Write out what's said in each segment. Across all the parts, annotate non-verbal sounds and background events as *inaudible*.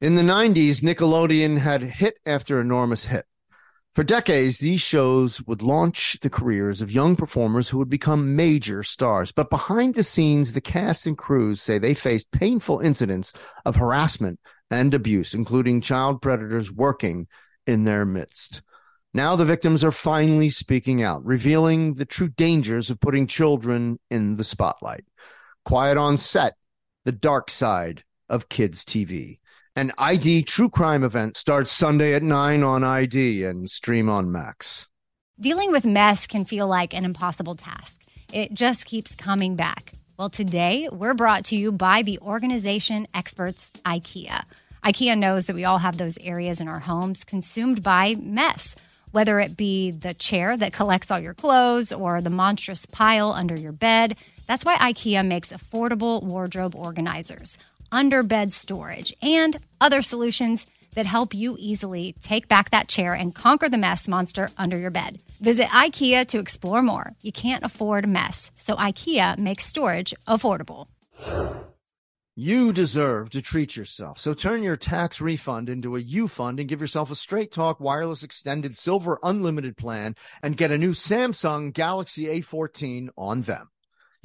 In the 90s, Nickelodeon had hit after enormous hit. For decades, these shows would launch the careers of young performers who would become major stars. But behind the scenes, the cast and crews say they faced painful incidents of harassment and abuse, including child predators working in their midst. Now the victims are finally speaking out, revealing the true dangers of putting children in the spotlight. Quiet on set, the dark side of kids' TV. An ID true crime event starts Sunday at 9 on ID and stream on Max. Dealing with mess can feel like an impossible task. It just keeps coming back. Well, today we're brought to you by the organization experts IKEA. IKEA knows that we all have those areas in our homes consumed by mess, whether it be the chair that collects all your clothes or the monstrous pile under your bed. That's why IKEA makes affordable wardrobe organizers under bed storage, and other solutions that help you easily take back that chair and conquer the mess monster under your bed. Visit IKEA to explore more. You can't afford mess, so IKEA makes storage affordable. You deserve to treat yourself. So turn your tax refund into a U fund and give yourself a straight talk wireless extended silver unlimited plan and get a new Samsung Galaxy A14 on them.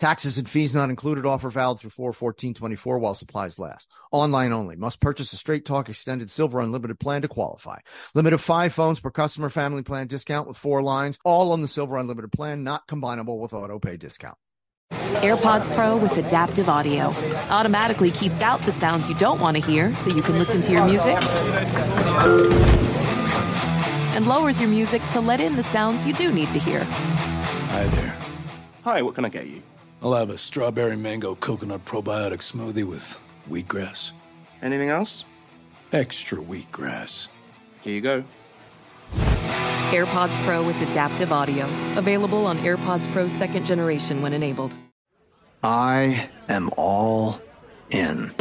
Taxes and fees not included. Offer valid through 41424 while supplies last. Online only. Must purchase a Straight Talk Extended Silver Unlimited plan to qualify. Limit of five phones per customer family plan discount with four lines. All on the Silver Unlimited plan, not combinable with auto pay discount. AirPods Pro with adaptive audio automatically keeps out the sounds you don't want to hear so you can listen to your music and lowers your music to let in the sounds you do need to hear. Hi there. Hi, what can I get you? I'll have a strawberry mango coconut probiotic smoothie with wheatgrass. Anything else? Extra wheatgrass. Here you go. AirPods Pro with adaptive audio. Available on AirPods Pro second generation when enabled. I am all in.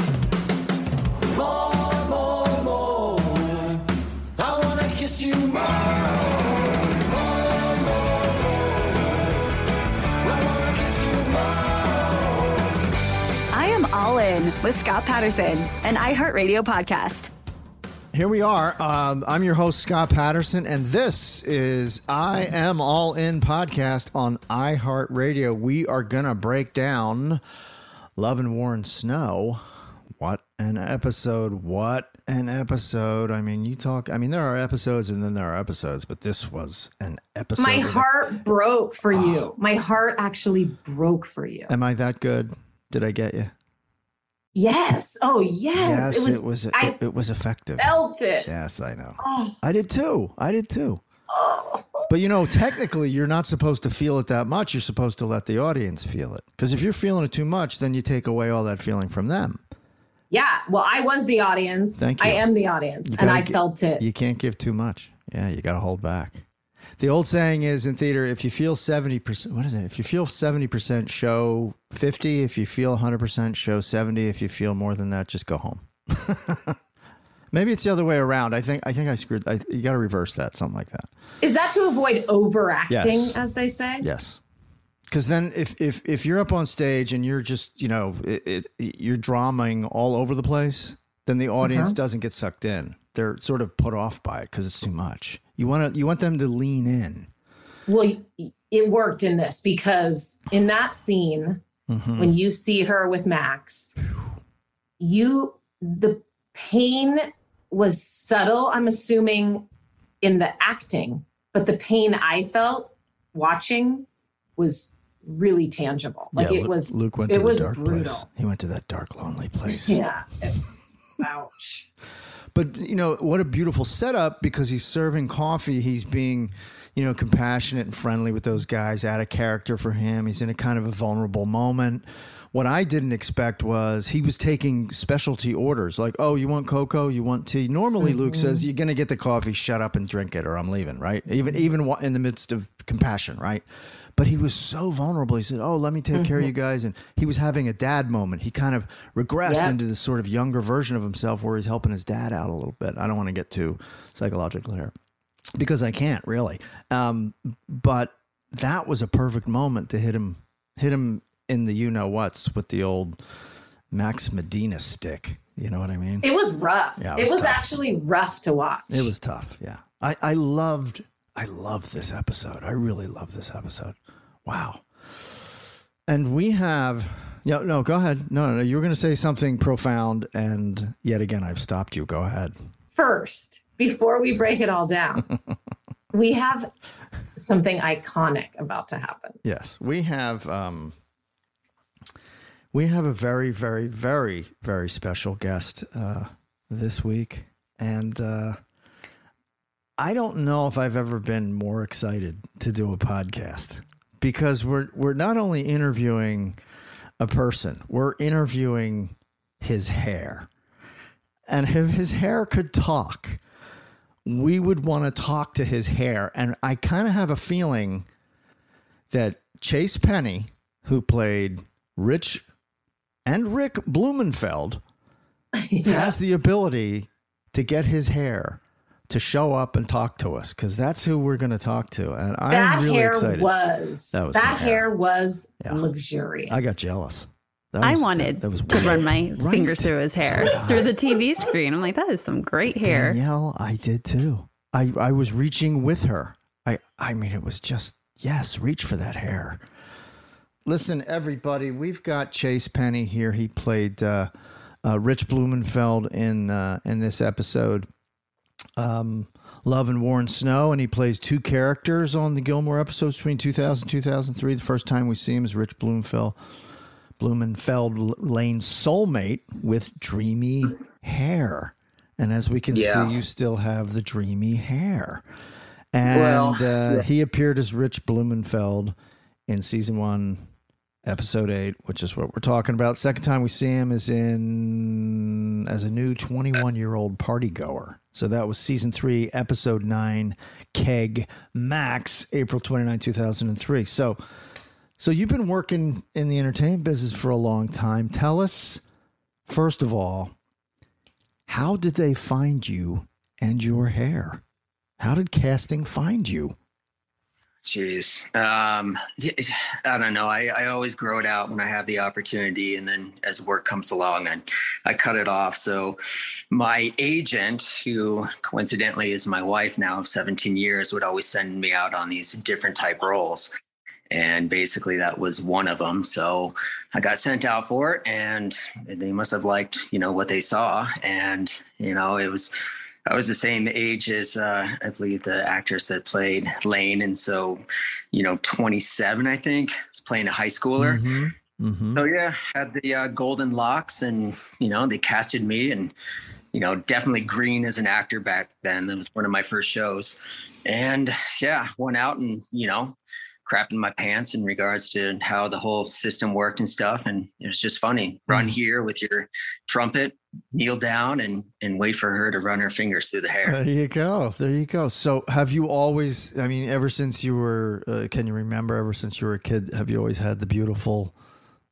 With Scott Patterson, an iHeartRadio podcast. Here we are. Um, I'm your host, Scott Patterson, and this is I Am All In podcast on iHeartRadio. We are going to break down Love and Warren Snow. What an episode. What an episode. I mean, you talk, I mean, there are episodes and then there are episodes, but this was an episode. My of- heart broke for you. My heart actually broke for you. Am I that good? Did I get you? Yes. Oh, yes. Yes, it was. it, I it, it was effective. felt it. Yes, I know. Oh, I did too. I did too. oh. But you know, technically, you're not supposed to feel it that much. You're supposed to let the audience feel it. Because if you're feeling it too much, then you take away all that feeling from them. Yeah. Well, I was the audience. Thank you. I am the audience, and I gi- felt it. You can't give too much. Yeah, you got to hold back. The old saying is in theater: if you feel seventy percent, what is it? If you feel seventy percent, show fifty. If you feel hundred percent, show seventy. If you feel more than that, just go home. *laughs* Maybe it's the other way around. I think I think I screwed. I, you got to reverse that, something like that. Is that to avoid overacting, Yes. as they say? Yes. Because then, if, if if you're up on stage and you're just you know it, it, you're dramaing all over the place, then the audience Uh-huh. doesn't get sucked in. They're sort of put off by it because it's too much. You want to you want them to lean in. Well, it worked in this because in that scene, Mhm. when you see her with Max, you the pain was subtle. I'm assuming in the acting, but the pain I felt watching was really tangible. Like Yeah, it was. Luke went it to was the dark brutal. place. He went to that dark, lonely place. Yeah. It was, ouch. But you know what a beautiful setup because he's serving coffee. He's being, you know, compassionate and friendly with those guys. Out of character for him. He's in a kind of a vulnerable moment. What I didn't expect was he was taking specialty orders, like, "Oh, you want cocoa? You want tea?" Normally, Luke mm-hmm. says, "You're gonna get the coffee. Shut up and drink it, or I'm leaving." Right? Even mm-hmm. even in the midst of compassion, right? But he was so vulnerable. He said, "Oh, let me take care of Mm-hmm. you guys," and he was having a dad moment. He kind of regressed Yep. into this sort of younger version of himself, where he's helping his dad out a little bit. I don't want to get too psychological here because I can't really. Um, but that was a perfect moment to hit him, hit him in the you know what's with the old Max Medina stick. You know what I mean? It was rough. Yeah, it it was was, actually rough to watch. It was tough. Yeah. I, I loved, I loved this episode. I really loved this episode. Wow. And we have, yeah, no, go ahead. No, no, no. You were going to say something profound. And yet again, I've stopped you. Go ahead. First, before we break it all down, *laughs* we have something iconic about to happen. Yes. We have, um, we have a very, very, very, very special guest uh, this week. And uh, I don't know if I've ever been more excited to do a podcast because we're we're not only interviewing a person, we're interviewing his hair. And if his hair could talk, we would want to talk to his hair. And I kind of have a feeling that Chase Penny, who played Rich and Rick Blumenfeld, *laughs* has the ability to get his hair to show up and talk to us because that's who we're going to talk to. And I'm that really hair excited. was That was that, hair. hair was Yeah. luxurious. I got jealous. That I wanted that was to weird. run my Right. fingers through his hair So through the TV screen. I'm like, that is some great hair. Danielle, I did too. I, I was reaching with her. I, I mean, it was just, yes, reach for that hair. Listen, everybody, we've got Chase Penny here. He played uh, uh, Rich Blumenfeld in uh, in this episode, um, Love and Warren Snow, and he plays two characters on the Gilmore episodes between 2000 and 2003. The first time we see him is Rich Blumenfeld. Blumenfeld Lane's soulmate with dreamy hair. And as we can Yeah. see, you still have the dreamy hair. And Well, uh, yeah. he appeared as Rich Blumenfeld in season one, episode eight, which is what we're talking about. Second time we see him is in as a new 21 year old party goer. So that was season three, episode nine, Keg Max, April 29, 2003. So, so you've been working in the entertainment business for a long time. Tell us, first of all, how did they find you and your hair? How did casting find you? Jeez. Um, I don't know. I, I always grow it out when I have the opportunity. And then as work comes along, I, I cut it off. So my agent, who coincidentally is my wife now of 17 years, would always send me out on these different type roles. And basically that was one of them. So I got sent out for it and they must have liked, you know, what they saw. And, you know, it was, I was the same age as uh, I believe the actress that played Lane, and so you know, 27, I think, was playing a high schooler. Mm-hmm. So yeah, had the uh, golden locks, and you know, they casted me, and you know, definitely green as an actor back then. That was one of my first shows, and yeah, went out and you know, crapping my pants in regards to how the whole system worked and stuff. And it was just funny. Run here with your trumpet, kneel down, and and wait for her to run her fingers through the hair. There you go. There you go. So, have you always? I mean, ever since you were, uh, can you remember? Ever since you were a kid, have you always had the beautiful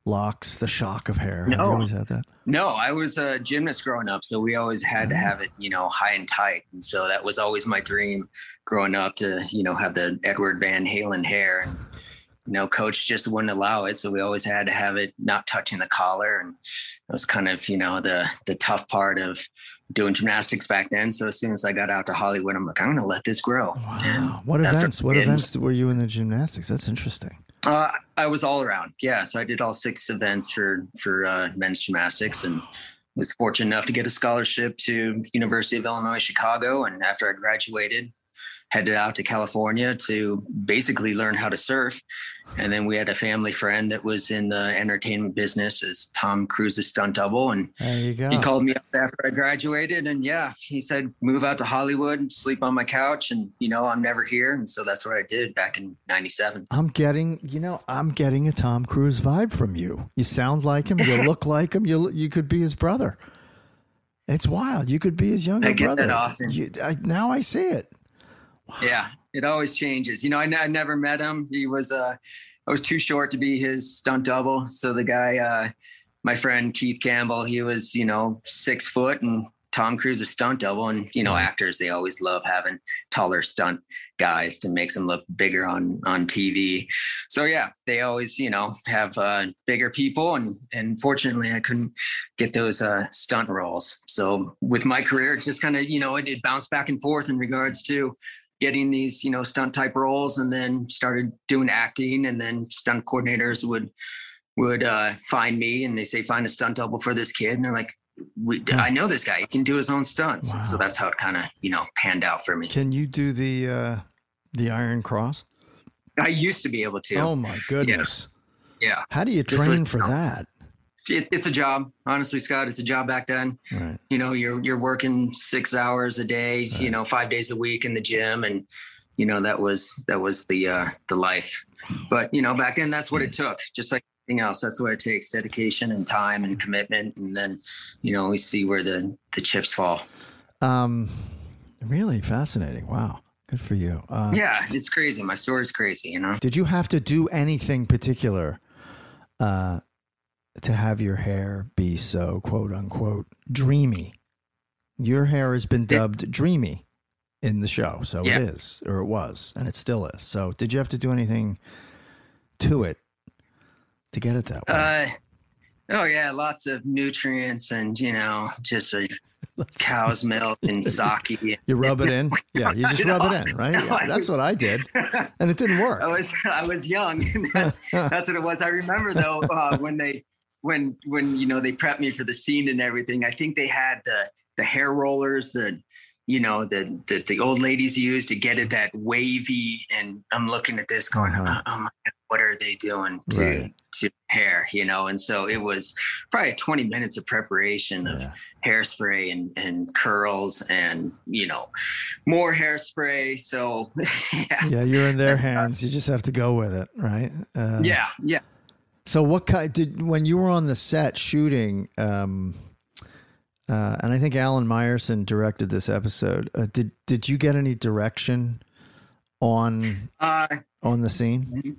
locks, the shock of hair? Have you No. always had that? No, I was a gymnast growing up, so we always had to have it, you know, high and tight, and so that was always my dream growing up to, you know, have the Edward Van Halen hair, and you know, coach just wouldn't allow it, so we always had to have it not touching the collar, and it was kind of, you know, the the tough part of doing gymnastics back then. So as soon as I got out to Hollywood, I'm like, I'm going to let this grow. Wow. What events? what What events were you in the gymnastics? That's interesting. Uh, I was all around. Yeah, so I did all six events for for uh, men's gymnastics, and was fortunate enough to get a scholarship to University of Illinois Chicago. And after I graduated, headed out to California to basically learn how to surf. And then we had a family friend that was in the entertainment business as Tom Cruise's stunt double, and There you go. he called me up after I graduated, and yeah, he said, "Move out to Hollywood, and sleep on my couch, and you know I'm never here." And so that's what I did back in '97. I'm getting, you know, I'm getting a Tom Cruise vibe from you. You sound like him. You look *laughs* like him. You you could be his brother. It's wild. You could be his younger I get brother. that often. You, I, now I see it. Yeah, it always changes. You know, I, n- I never met him. He was uh, I was too short to be his stunt double. So the guy, uh, my friend Keith Campbell, he was you know six foot and Tom Cruise a stunt double, and you know actors they always love having taller stunt guys to make them look bigger on on TV. So yeah, they always you know have uh, bigger people, and and fortunately I couldn't get those uh, stunt roles. So with my career, it just kind of you know it, it bounced back and forth in regards to getting these you know stunt type roles, and then started doing acting, and then stunt coordinators would would uh, find me and they say find a stunt double for this kid, and they're like we, I know this guy. He can do his own stunts. So that's how it kind of, you know, panned out for me. Can you do the uh, the Iron Cross? I used to be able to. Oh my goodness! Yeah. How do you This was- train for that? It, it's a job, honestly, Scott. It's a job back then. Right. You know, you're you're working six hours a day. You know, five days a week in the gym, and you know that was that was the uh, the life. But you know, back then, that's what it took. Just like anything else, that's what it takes: dedication and time and commitment. And then, you know, we see where the the chips fall. Um, really fascinating. Wow, good for you. Uh, yeah, it's crazy. My story's crazy. You know. Did you have to do anything particular uh, to have your hair be so quote unquote dreamy? Your hair has been dubbed dreamy in the show, so Yeah. it is, or it was, and it still is. So, did you have to do anything to it to get it that way? Uh, oh yeah, lots of nutrients and you know just a *laughs* cow's milk and sake. you rub it in, *laughs* yeah. You just rub it in, right? Yeah, that's what I did, and it didn't *laughs* work. I was I was young. that's that's what it was. I remember though uh, when they when when you know they prepped me for the scene and everything. I think they had the the hair rollers, the you know the the, the old ladies use to get it that wavy. And I'm looking at this going, Uh-huh. oh my god, what are they doing to Right. to hair? You know, and so it was probably 20 minutes of preparation of hairspray and and curls and you know more hairspray. So *laughs* yeah, Yeah, you're in their hands. You just have to go with it, right? Uh, yeah, yeah. So what kind did when you were on the set shooting? Um, uh, and I think Alan Myerson directed this episode. Uh, did did you get any direction on Uh, on the scene?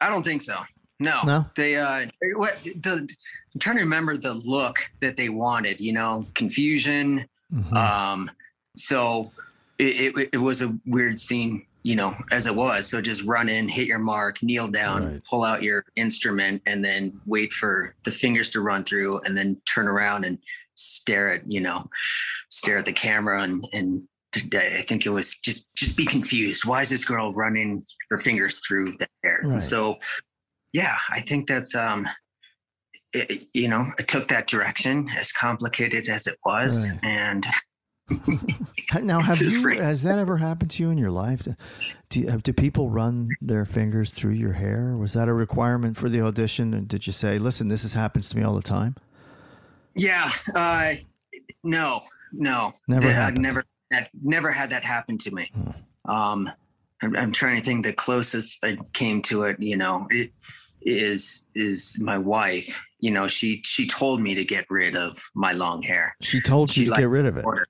I don't think so. No, No? They uh, what the? I'm trying to remember the look that they wanted. You know, confusion. Mm-hmm. Um, so it, it it was a weird scene. You know, as it was. So just run in, hit your mark, kneel down, pull out your instrument, and then wait for the fingers to run through, and then turn around and stare at you know, stare at the camera and and I think it was just just be confused. Why is this girl running her fingers through the hair? Right. So, yeah, I think that's um, it, it- you know, I took that direction as complicated as it was, Right. and Now, have you has that ever happened to you in your life? Do you, do people run their fingers through your hair? Was that a requirement for the audition? And did you say, "Listen, this is, happens to me all the time"? yeah, uh, no, no, Never That- I've never that never had that happen to me. Um, I'm, I'm trying to think the closest I came to it. You know, it is is my wife. You know, she she told me to get rid of my long hair. She told you She to liked get rid of it. order.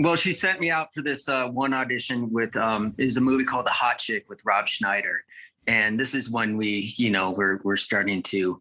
Well, she sent me out for this uh, one audition with um, it was a movie called The Hot Chick with Rob Schneider, and this is when we, you know, we're we're starting to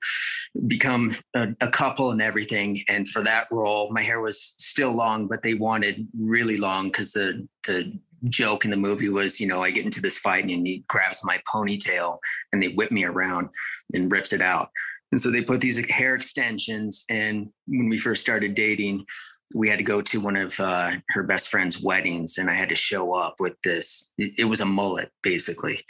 become a, a couple and everything. And for that role, my hair was still long, but they wanted really long because the the joke in the movie was, you know, I get into this fight and he grabs my ponytail and they whip me around and rips it out. And so they put these hair extensions. And when we first started dating, we had to go to one of uh, her best friend's weddings, and I had to show up with this. It, was a mullet, basically,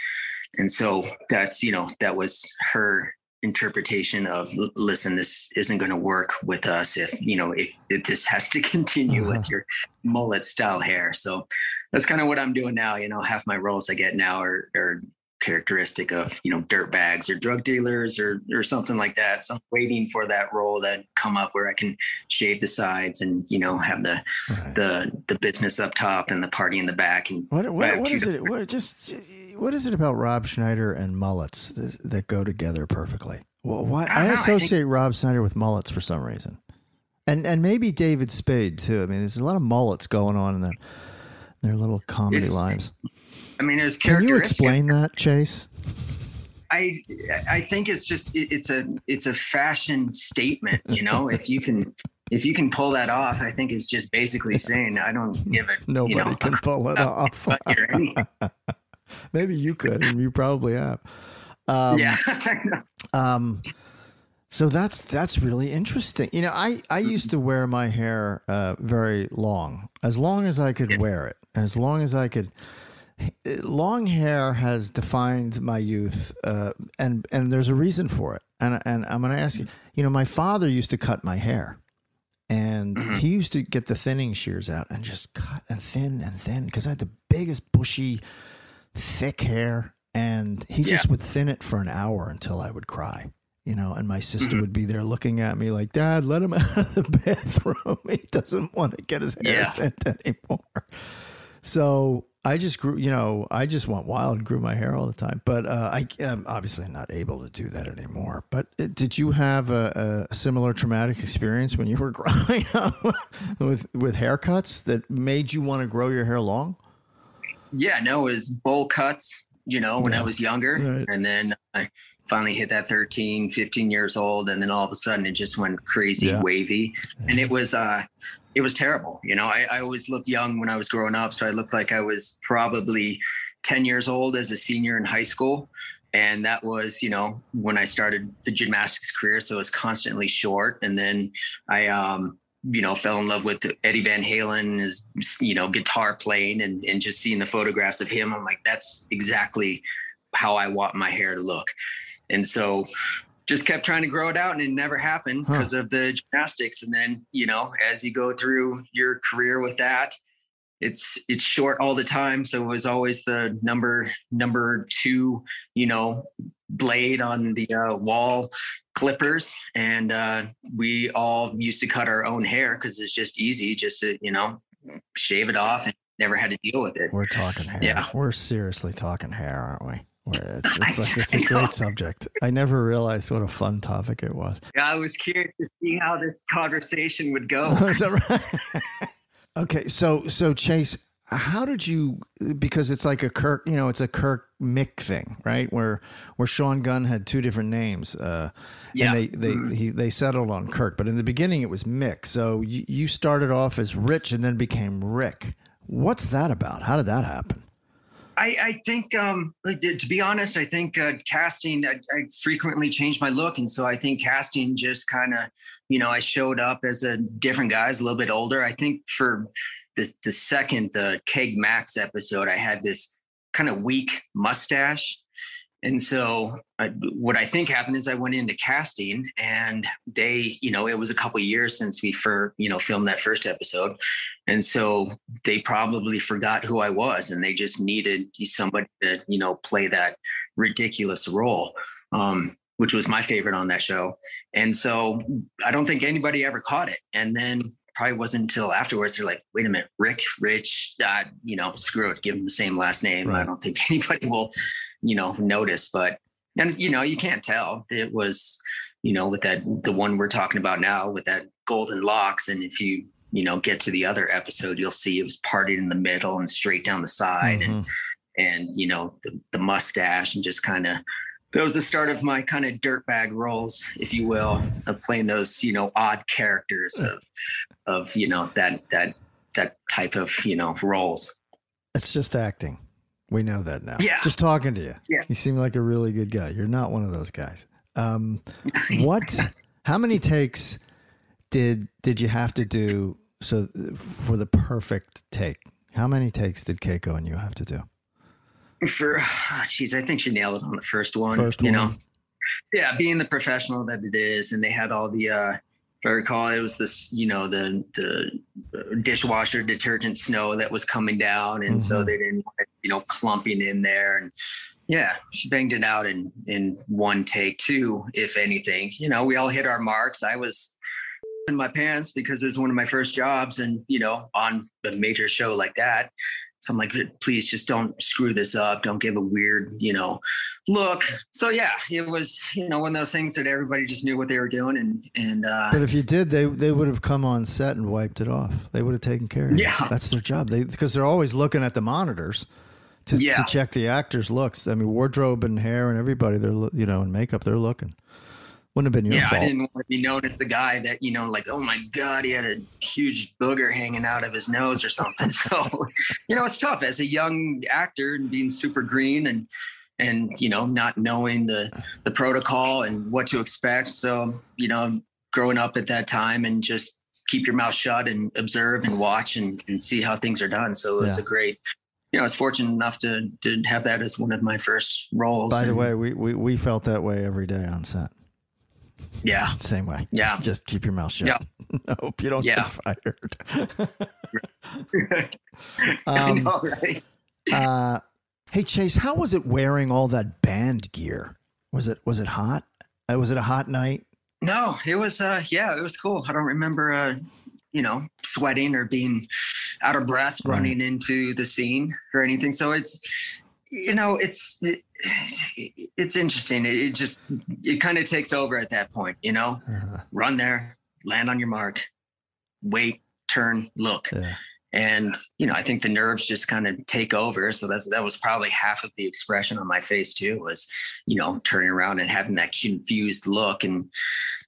and so that's you know that was her interpretation of listen this isn't going to work with us if you know if, if this has to *laughs* continue Uh-huh. with your mullet style hair so that's kind of what i'm doing now you know half my roles i get now are, are characteristic of you know dirt bags or drug dealers or or something like that so i'm waiting for that role that come up where i can shave the sides and you know have the the the business up top and the party in the back and What what, what is it? What just what is it about Rob Schneider and mullets that, that go together perfectly Well, what I I, don't I think- associate Rob Schneider with mullets for some reason, and and maybe David Spade too. I mean, there's a lot of mullets going on in that their little comedy lives. I mean, it was Can you explain that, Chase? I I think it's just it, it's a it's a fashion statement, you know. if you can if you can pull that off, I think it's just basically saying I don't give it. Nobody you know, can *laughs* pull it off. but you're any- *laughs* Maybe you could, and you probably have. Um, yeah. *laughs* Um, so that's that's really interesting. You know, I I used to wear my hair uh, very long, as long as I could wear it, as long as I could. Long hair has defined my youth, uh, and and there's a reason for it. And and I'm going to ask you. You know, my father used to cut my hair, and he used to get the thinning shears out and just cut and thin and thin because I had the biggest bushy, thick hair, and he just would thin it for an hour until I would cry. You know, and my sister would be there looking at me like, "Dad, let him *laughs* out of the bathroom. *laughs* He doesn't want to get his hair Yeah. thinned anymore." So I just grew, you know, I just went wild and grew my hair all the time. But uh, I am obviously not able to do that anymore. But uh, did you have a, a similar traumatic experience when you were *laughs* growing up with with haircuts that made you want to grow your hair long? yeah, no, it was bowl cuts, you know, when I was younger. Right. And then I finally hit that 13, 15 years old. And then all of a sudden it just went crazy Yeah. wavy. And it was, uh, it was terrible. You know, I, I always looked young when I was growing up. So I looked like I was probably 10 years old as a senior in high school. And that was, you know, when I started the gymnastics career. So it was constantly short. And then I, um, you know, fell in love with Eddie Van Halen, his, you know, guitar playing and, and just seeing the photographs of him. I'm like, that's exactly how I want my hair to look. And so just kept trying to grow it out and it never happened Huh. because of the gymnastics. And then, you know, as you go through your career with that, it's it's short all the time. So it was always the number number two, you know, blade on the uh, wall clippers. And uh, we all used to cut our own hair because it's just easy just to, you know, shave it off and never had to deal with it. We're talking hair. Yeah. We're seriously talking hair, aren't we? *laughs* It's, it's like it's a great subject. I never realized what a fun topic it was. I was curious to see how this conversation would go. *laughs* Right? *laughs* okay, so so Chase, how did you? Because it's like a Kirk, you know, it's a Kirk Mick thing, right? Where where Sean Gunn had two different names. Uh, Yeah. And they they he, they settled on Kirk, but in the beginning it was Mick. So you, you started off as Rich and then became Rick. What's that about? How did that happen? I, I think, um, to be honest, I think uh, casting, I, I frequently change my look. And so I think casting just kind of, you know, I showed up as a different guy, a little bit older. I think for the, the second, the Keg Max episode, I had this kind of weak mustache. And so I, what I think happened is I went into casting and they, you know, it was a couple years since we for, you know, filmed that first episode. And so they probably forgot who I was and they just needed somebody to, you know, play that ridiculous role, um, which was my favorite on that show. And so I don't think anybody ever caught it. And then probably wasn't until afterwards they're like, wait a minute, Rick, Rich, uh, you know, screw it, give them the same last name. I don't think *laughs* anybody will, you know, notice. But and you know, you can't tell. It was, you know, with that the one we're talking about now with that golden locks. And if you, you know, get to the other episode, you'll see it was parted in the middle and straight down the side and Mhm. and you know, the, the mustache and just kind of that was the start of my kind of dirtbag roles, if you will, of playing those, you know, odd characters of of, you know, that that that type of, you know, roles. It's just acting. We know that now. Yeah. Just talking to you. Yeah. You seem like a really good guy. You're not one of those guys. Um, *laughs* what? How many takes did did you have to do so for the perfect take? How many takes did Keiko and you have to do? For geez, I think she nailed it on the first one. First you one. know, yeah, being the professional that it is, and they had all the. uh if I recall, it was this, you know, the the dishwasher detergent snow that was coming down, and so Mhm. they didn't, want you know, clumping in there, and yeah, she banged it out in in one take too, if anything. You know, we all hit our marks. I was *laughs* in my pants because it was one of my first jobs, and you know, on a major show like that. So I'm like, please just don't screw this up. Don't give a weird, you know, look. So yeah, it was, you know, one of those things that everybody just knew what they were doing. And, and, uh, But if you did, they they would have come on set and wiped it off. They would have taken care of it. Yeah. That's their job. They because they're always looking at the monitors to, Yeah. to check the actors' looks. I mean, wardrobe and hair and everybody, they're you know, and makeup, they're looking. Wouldn't have been your yeah, fault. I didn't want to be known as the guy that, you know, like, oh my God, he had a huge booger hanging out of his nose or something. *laughs* So, you know, it's tough as a young actor and being super green and, and, you know, not knowing the, the protocol and what to expect. So, you know, growing up at that time and just keep your mouth shut and observe and watch and, and see how things are done. So it was Yeah. a great, you know, I was fortunate enough to, to have that as one of my first roles. By the And, way, we, we we felt that way every day on set. yeah. Same way. Yeah. Just keep your mouth shut. Yeah. I *laughs* hope you don't Yeah. get fired. *laughs* I Um, know, right? uh, hey Chase, how was it wearing all that band gear? Was it was it hot? Uh, was it a hot night? No, it was uh yeah, it was cool. I don't remember uh you know, sweating or being out of breath Right. running into the scene or anything. So it's you know, it's it's interesting. It, it just it kind of takes over at that point, you know. Uh, Run there, land on your mark, wait, turn, look. yeah. And you know, I think the nerves just kind of take over. So that's that was probably half of the expression on my face too. Was you know turning around and having that confused look and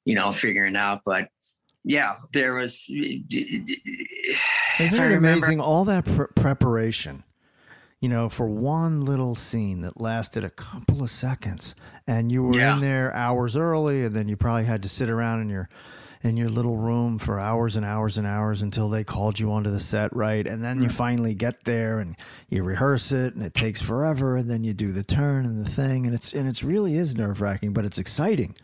you know figuring out. But yeah, there was. *sighs* Isn't it amazing all that pre- preparation? You know, for one little scene that lasted a couple of seconds, and you were Yeah. in there hours early, and then you probably had to sit around in your in your little room for hours and hours and hours until they called you onto the set, right? And then you mm. finally get there and you rehearse it, and it takes forever, and then you do the turn and the thing, and it's and it's really is nerve wracking, but it's exciting.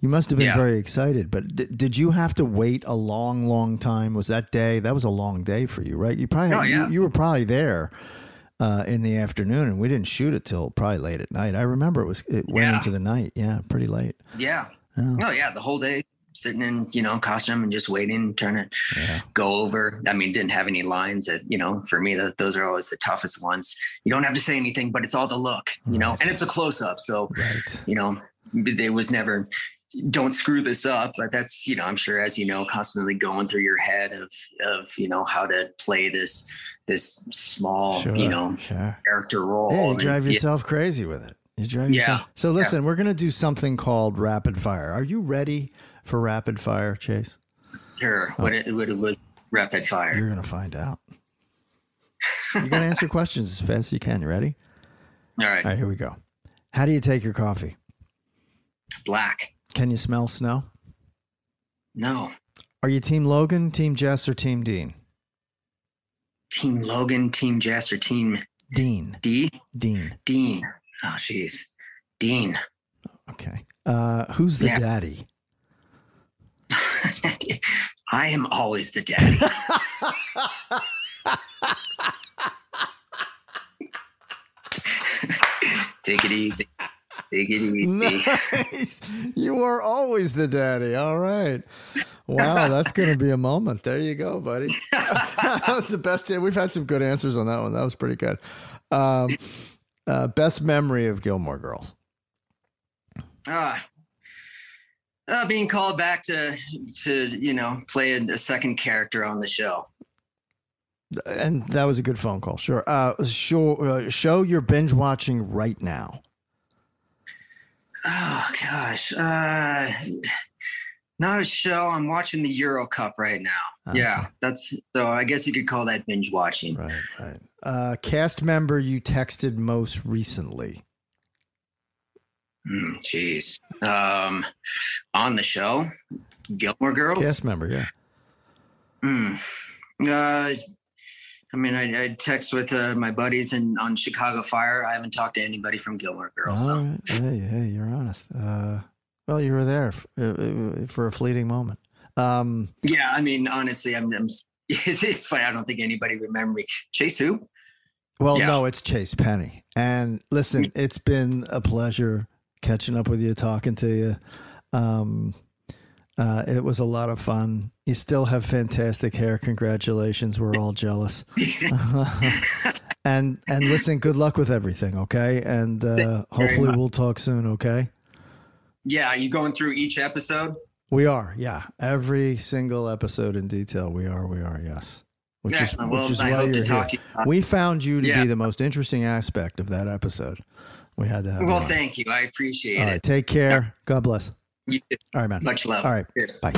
You must have been Yeah. very excited, but d- did you have to wait a long, long time? Was that day? That was a long day for you, right? You probably Oh, yeah. you, you were probably there uh, in the afternoon, and we didn't shoot it till probably late at night. I remember it was it went into the night. Yeah, pretty late. Yeah. Oh. Oh yeah, the whole day sitting in you know costume and just waiting, trying to Yeah. go over. I mean, didn't have any lines that you know for me that those are always the toughest ones. You don't have to say anything, but it's all the look, you know, and it's a close up, so Right. you know it was never don't screw this up but that's you know i'm sure as you know constantly going through your head of of you know how to play this this small Sure. you know Sure. character role Yeah, you And drive yeah, yourself crazy with it. You drive Yeah. yourself. So listen, we're gonna do something called rapid fire. Are you ready for rapid fire, Chase? sure oh. what it, what it was rapid fire You're gonna find out. you're gonna answer questions as fast as you can. You ready? all right All right, here we go. How do you take your coffee? black Can you smell snow? no Are you Team Logan, Team Jess, or Team Dean? team logan team jess or team Dean. d Dean. dean oh jeez dean Okay. Uh, who's the Yeah. daddy? *laughs* i am always the daddy *laughs* take it easy take it *laughs* Nice. You are always the daddy. All right. Wow, that's going to be a moment. There you go, buddy. *laughs* that was the best. We've had some good answers on that one. That was pretty good. Um, uh, best memory of Gilmore Girls. Ah, uh, being called back to to you know play a, a second character on the show. And that was a good phone call. Sure. Uh, show, uh, show you're binge watching right now. Oh gosh, uh, not a show. I'm watching the Euro Cup right now. Okay. Yeah, that's so. I guess you could call that binge watching. Right, right. Uh, cast member you texted most recently. Mm, Jeez. um, on the show, Gilmore Girls. Cast member, yeah. Hmm. Uh, I mean, I, I text with uh, my buddies and on Chicago Fire. I haven't talked to anybody from Gilmore Girls. so. Right. Hey, hey, you're honest. Uh, well, you were there f- uh, uh, for a fleeting moment. Um, Yeah, I mean, honestly, I'm, I'm *laughs* it's, it's funny. I don't think anybody remember me. Chase who? well, Yeah. no, it's Chase Penny. And listen, it's been a pleasure catching up with you, talking to you. Um, uh, it was a lot of fun. You still have fantastic hair. Congratulations. We're all jealous. *laughs* *laughs* and and listen, good luck with everything. Okay, and uh, hopefully we'll talk soon. Okay. Yeah, are you going through each episode? We are, yeah. Every single episode in detail. We are, we are, yes. which Excellent. is which Well, is I why hope to you're talk here. to you. We found you to Yeah. be the most interesting aspect of that episode. We had to have. Well, thank you. I appreciate All it. right, take care. God bless. You too. All right, man. Much love. All right, Cheers. bye.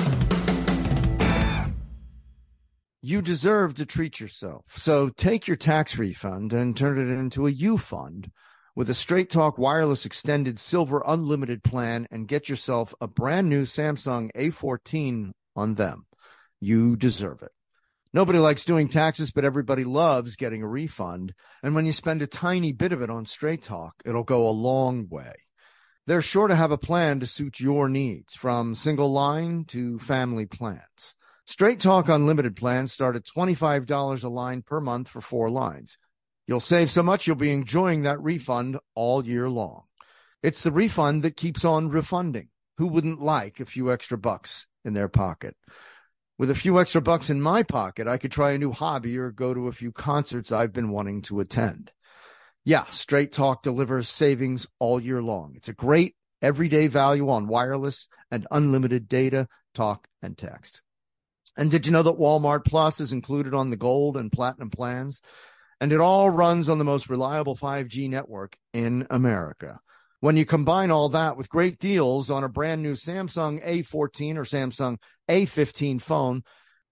You deserve to treat yourself. So take your tax refund and turn it into a U fund with a Straight Talk Wireless Extended Silver Unlimited plan and get yourself a brand new Samsung A14 on them. You deserve it. Nobody likes doing taxes, but everybody loves getting a refund. And when you spend a tiny bit of it on Straight Talk, it'll go a long way. They're sure to have a plan to suit your needs from single line to family plans. Straight Talk Unlimited plans start at $25 a line per month for four lines. You'll save so much you'll be enjoying that refund all year long. It's the refund that keeps on refunding. Who wouldn't like a few extra bucks in their pocket? With a few extra bucks in my pocket, I could try a new hobby or go to a few concerts I've been wanting to attend. Yeah, Straight Talk delivers savings all year long. It's a great everyday value on wireless and unlimited data, talk, and text. And did you know that Walmart Plus is included on the gold and platinum plans? And it all runs on the most reliable 5G network in America. When you combine all that with great deals on a brand new Samsung A14 or Samsung A15 phone,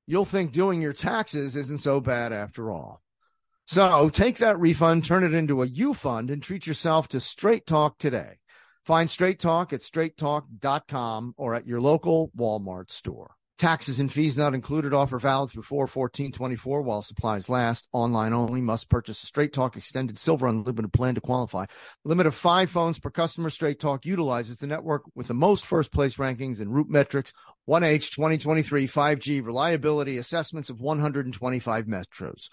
you'll think doing your taxes isn't so bad after all. So take that refund, turn it into a U fund, and treat yourself to Straight Talk today. Find Straight Talk at straighttalk.com or at your local Walmart store. Taxes and fees not included. Offer valid through 41424 while supplies last. Online only. Must purchase a Straight Talk Extended Silver Unlimited plan to qualify. Limit of five phones per customer. Straight Talk utilizes the network with the most first place rankings and Root Metrics 1H 2023 5G reliability assessments of 125 metros.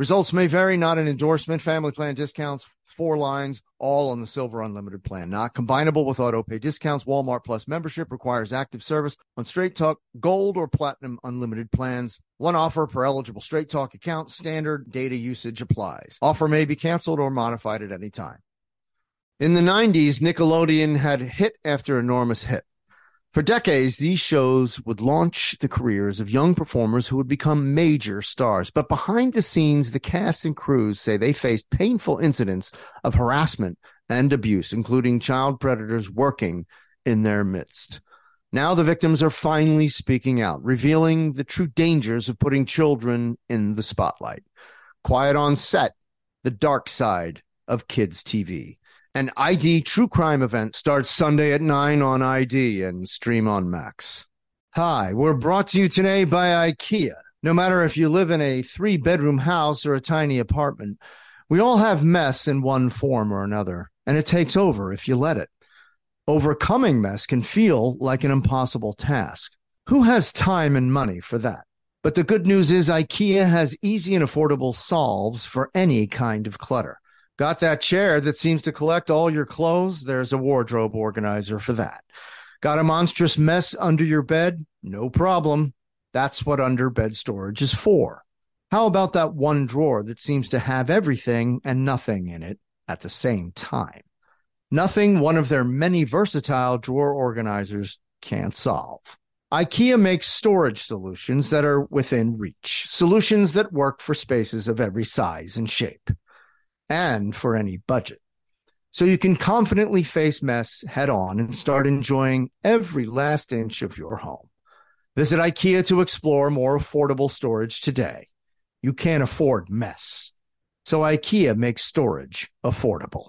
Results may vary, not an endorsement. Family plan discounts, four lines, all on the Silver Unlimited plan. Not combinable with auto pay discounts. Walmart Plus membership requires active service on Straight Talk Gold or Platinum Unlimited plans. One offer per eligible Straight Talk account. Standard data usage applies. Offer may be canceled or modified at any time. In the 90s, Nickelodeon had hit after enormous hit. For decades, these shows would launch the careers of young performers who would become major stars. But behind the scenes, the cast and crews say they faced painful incidents of harassment and abuse, including child predators working in their midst. Now the victims are finally speaking out, revealing the true dangers of putting children in the spotlight. Quiet on set, the dark side of kids' TV. An ID true crime event starts Sunday at 9 on ID and stream on Max. Hi, we're brought to you today by IKEA. No matter if you live in a three bedroom house or a tiny apartment, we all have mess in one form or another, and it takes over if you let it. Overcoming mess can feel like an impossible task. Who has time and money for that? But the good news is IKEA has easy and affordable solves for any kind of clutter. Got that chair that seems to collect all your clothes? There's a wardrobe organizer for that. Got a monstrous mess under your bed? No problem. That's what under bed storage is for. How about that one drawer that seems to have everything and nothing in it at the same time? Nothing one of their many versatile drawer organizers can't solve. IKEA makes storage solutions that are within reach, solutions that work for spaces of every size and shape, and for any budget. So you can confidently face mess head on and start enjoying every last inch of your home. Visit IKEA to explore more affordable storage today. You can't afford mess. So IKEA makes storage affordable.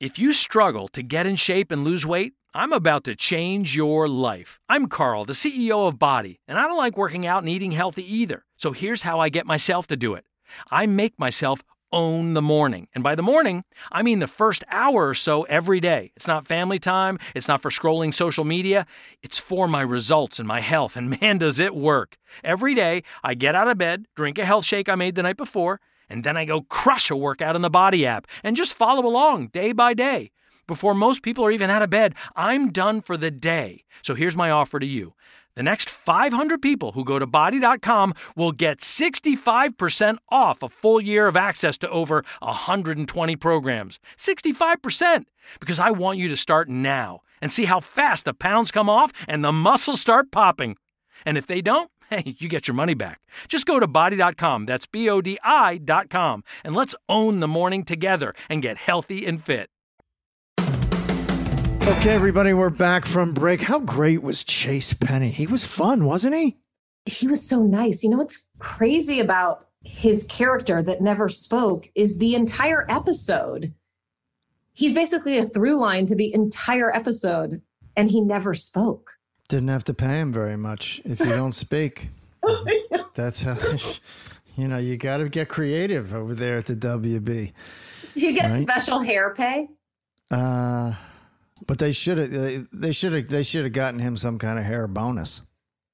If you struggle to get in shape and lose weight, I'm about to change your life. I'm Carl, the CEO of BODi, and I don't like working out and eating healthy either. So here's how I get myself to do it I make myself own the morning. And by the morning, I mean the first hour or so every day. It's not family time, it's not for scrolling social media, it's for my results and my health. And *laughs* man, does it work. Every day, I get out of bed, drink a health shake I made the night before, and then I go crush a workout in the BODi app and just follow along day by day. Before most people are even out of bed, I'm done for the day. So here's my offer to you. The next 500 people who go to bodi.com will get 65% off a full year of access to over 120 programs. 65%! Because I want you to start now and see how fast the pounds come off and the muscles start popping. And if they don't, *laughs* hey, you get your money back. Just go to bodi.com, that's B O D I.com, and let's own the morning together and get healthy and fit. Okay, everybody, we're back from break. How great was Chase Penny? He was fun, wasn't he? He was so nice. You know what's crazy about his character that never spoke is the entire episode. He's basically a through line to the entire episode, and he never spoke. Didn't have to pay him very much if you don't speak. *laughs* That's how, *laughs* you know, you got to get creative over there at the WB. Did you get Right. special hair pay? Uh, but they should have, they- should have, they should have gotten him some kind of hair bonus.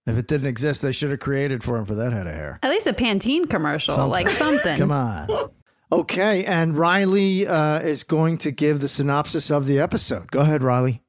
If it didn't exist, they should have created for him for that head of hair. At least a Pantene commercial, Something. like something. Come on. Okay, and Riley uh, is going to give the synopsis of the episode. Go ahead, Riley.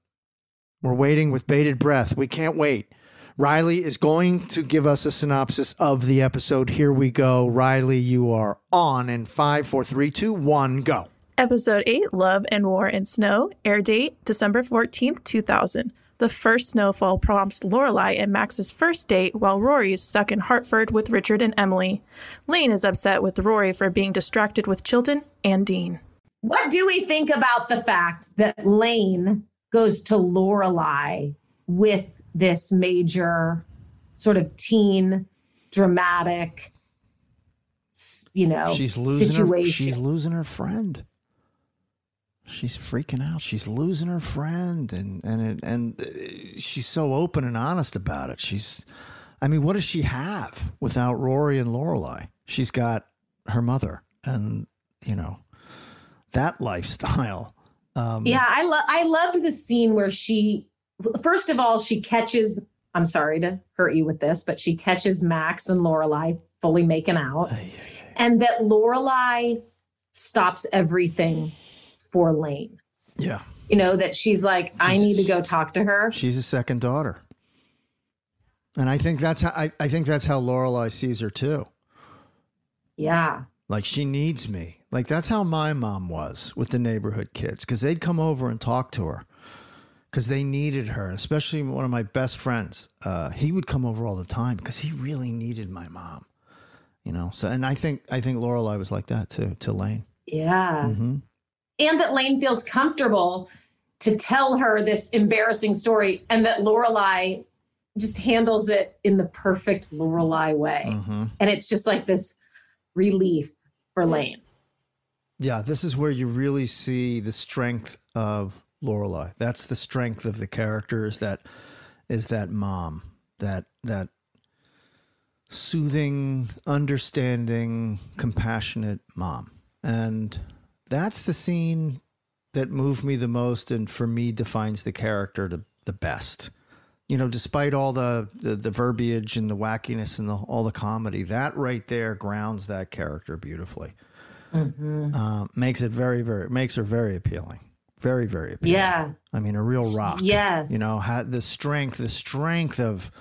We're waiting with bated breath. We can't wait. Riley is going to give us a synopsis of the episode. Here we go. Riley, you are on in five, four, three, two, one, go. Episode 8 Love and War in Snow, air date December 14th, 2000. The first snowfall prompts Lorelai and Max's first date while Rory is stuck in Hartford with Richard and Emily. Lane is upset with Rory for being distracted with Chilton and Dean. What do we think about the fact that Lane goes to Lorelai with this major sort of teen dramatic you know she's losing her, situation she's losing her friend. She's freaking out. She's losing her friend, and and it, and uh, she's so open and honest about it. She's, I mean, what does she have without Rory and Lorelai? She's got her mother, and you know, that lifestyle. Um, yeah i love i loved the scene where she first of all she catches i'm sorry to hurt you with this but she catches max and lorelai fully making out and that lorelai stops everything for lane yeah. you know that she's like i need to go talk to her She's a second daughter, and I think that's how I, I think that's how Lorelai sees her too. yeah Like she needs me. Like that's how my mom was with the neighborhood kids because they'd come over and talk to her because they needed her. Especially one of my best friends, uh, he would come over all the time because he really needed my mom. You know. So and I think I think Lorelai was like that too to Lane. yeah hmm and that Lane feels comfortable to tell her this embarrassing story, and that Lorelai just handles it in the perfect Lorelai way, hmm and it's just like this relief for Lane. Yeah, this is where you really see the strength of Lorelai. That's the strength of the character is that is that mom, that that soothing, understanding, compassionate mom. And that's the scene that moved me the most and for me defines the character the, the best. You know, despite all the, the, the verbiage and the wackiness and the, all the comedy, that right there grounds that character beautifully uh, makes it very, very makes her very appealing. Very, very appealing. Yeah. I mean, a real rock. Yes. You know, had the strength, the strength of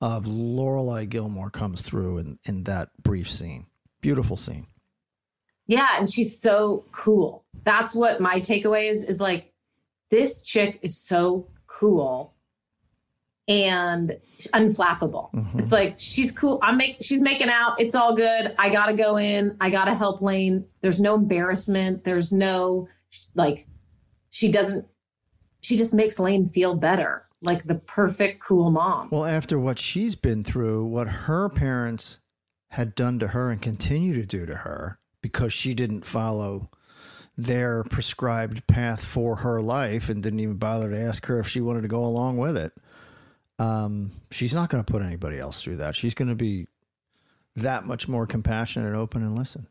of Lorelai Gilmore comes through in in that brief scene. Beautiful scene. Yeah, and she's so cool. That's what my takeaway is is like this chick is so cool and unflappable. Mhm. It's like she's cool. I'm make she's making out. It's all good. I got to go in. I got to help Lane. There's no embarrassment. There's no like she doesn't she just makes Lane feel better. Like the perfect cool mom. Well, after what she's been through, what her parents had done to her and continue to do to her because she didn't follow their prescribed path for her life and didn't even bother to ask her if she wanted to go along with it. Um, she's not going to put anybody else through that. She's going to be that much more compassionate, open, and listen.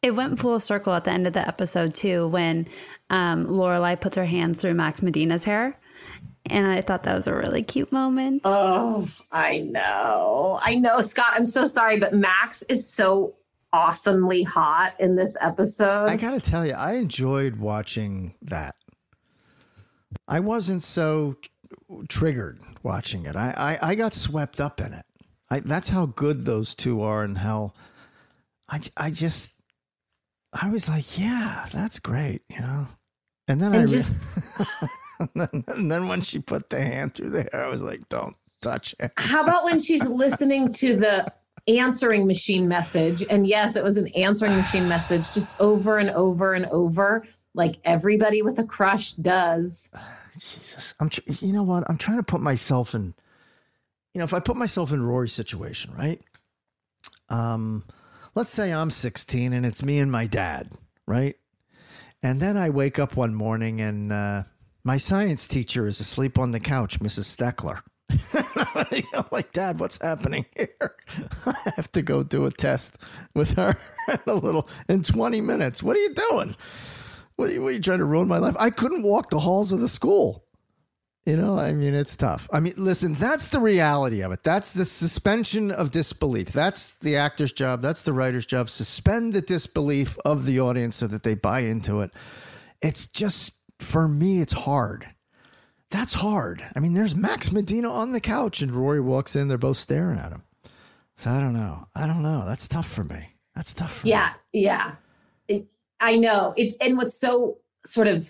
It went full circle at the end of the episode too, when um, Lorelai puts her hands through Max Medina's hair, and I thought that was a really cute moment. Oh, I know. I know, Scott. I'm so sorry, but Max is so awesomely hot in this episode. I got to tell you, I enjoyed watching that. I wasn't so tr- triggered watching it. I, I, I got swept up in it. I, that's how good those two are, and how I, I just, I was like, yeah, that's great, you know. And then I And re- just- *laughs* and, then, and then when she put the hand through the hair, I was like, don't, touch it. How about when she's listening to the answering machine message? And yes, it was an answering machine message just over and over and over, like everybody with a crush does. *sighs* Jesus, I'm. Tr- you know what? I'm trying to put myself in. You know, if I put myself in Rory's situation, right? Um, let's say I'm 16 and it's me and my dad, right? And then I wake up one morning and uh, my science teacher is asleep on the couch, Mrs. Steckler. *laughs* *laughs* I'm like, Dad, what's happening here? *laughs* I have to go do a test with her *laughs* in a little in 20 minutes. What are you doing? What are you, what are you trying to ruin my life? I couldn't walk the halls of the school. You know, I mean, it's tough. I mean, listen, that's the reality of it. That's the suspension of disbelief. That's the actor's job. That's the writer's job. Suspend the disbelief of the audience so that they buy into it. It's just, for me, it's hard. That's hard. I mean, there's Max Medina on the couch and Rory walks in. They're both staring at him. So I don't know. I don't know. That's tough for me. That's tough for Yeah, yeah. It, I know. It's and what's so sort of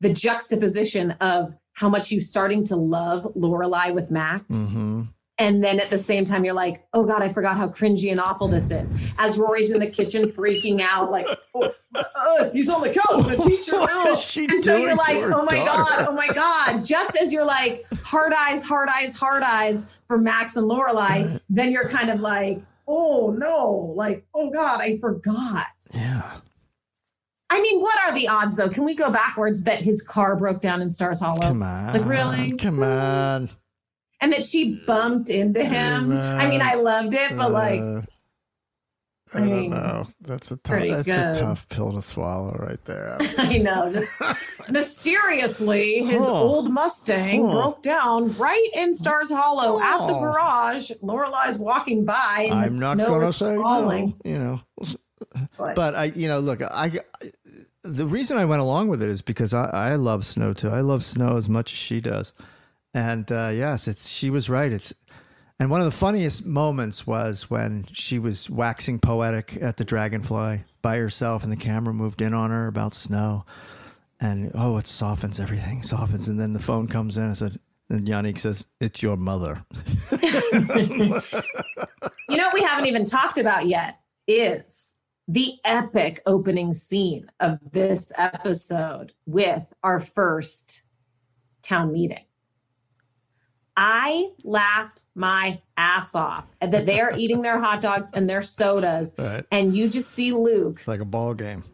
the juxtaposition of how much you're starting to love Lorelai with Max. Mm-hmm. And then at the same time, you're like, oh God, I forgot how cringy and awful this is. As Rory's in the kitchen freaking out, like, *laughs* oh, uh, he's on the couch, the teacher. Is and so you're like, oh my God, oh my God. Just as you're like, hard eyes, hard eyes, hard eyes for Max and Lorelai, then you're kind of like, oh no, like, oh God, I forgot. Yeah. I mean, what are the odds though? Can we go backwards that his car broke down in Stars Hollow? Come on. Like, really? Come on. And that she bumped into him. I mean, I loved it, but like, Uh, I I don't mean, know. That's a tough. That's good. a tough pill to swallow, right there. *laughs* I know, just *laughs* mysteriously, his Huh. old Mustang Huh. broke down right in Stars Hollow at the garage. Lorelai's walking by, and I'm the not snow gonna is say falling. no. You know, But- but I, you know, look, I. The reason I went along with it is because I, I love snow too. I love snow as much as she does, and uh, yes, it's she was right. It's and one of the funniest moments was when she was waxing poetic at the Dragonfly by herself, and the camera moved in on her about snow, and oh, it softens everything, softens, and then the phone comes in and said, and Yanic says, "It's your mother." *laughs* You know what we haven't even talked about yet is the epic opening scene of this episode with our first town meeting. I laughed my ass off that they are *laughs* eating their hot dogs and their sodas, Right. and you just see Luke It's like a ball game.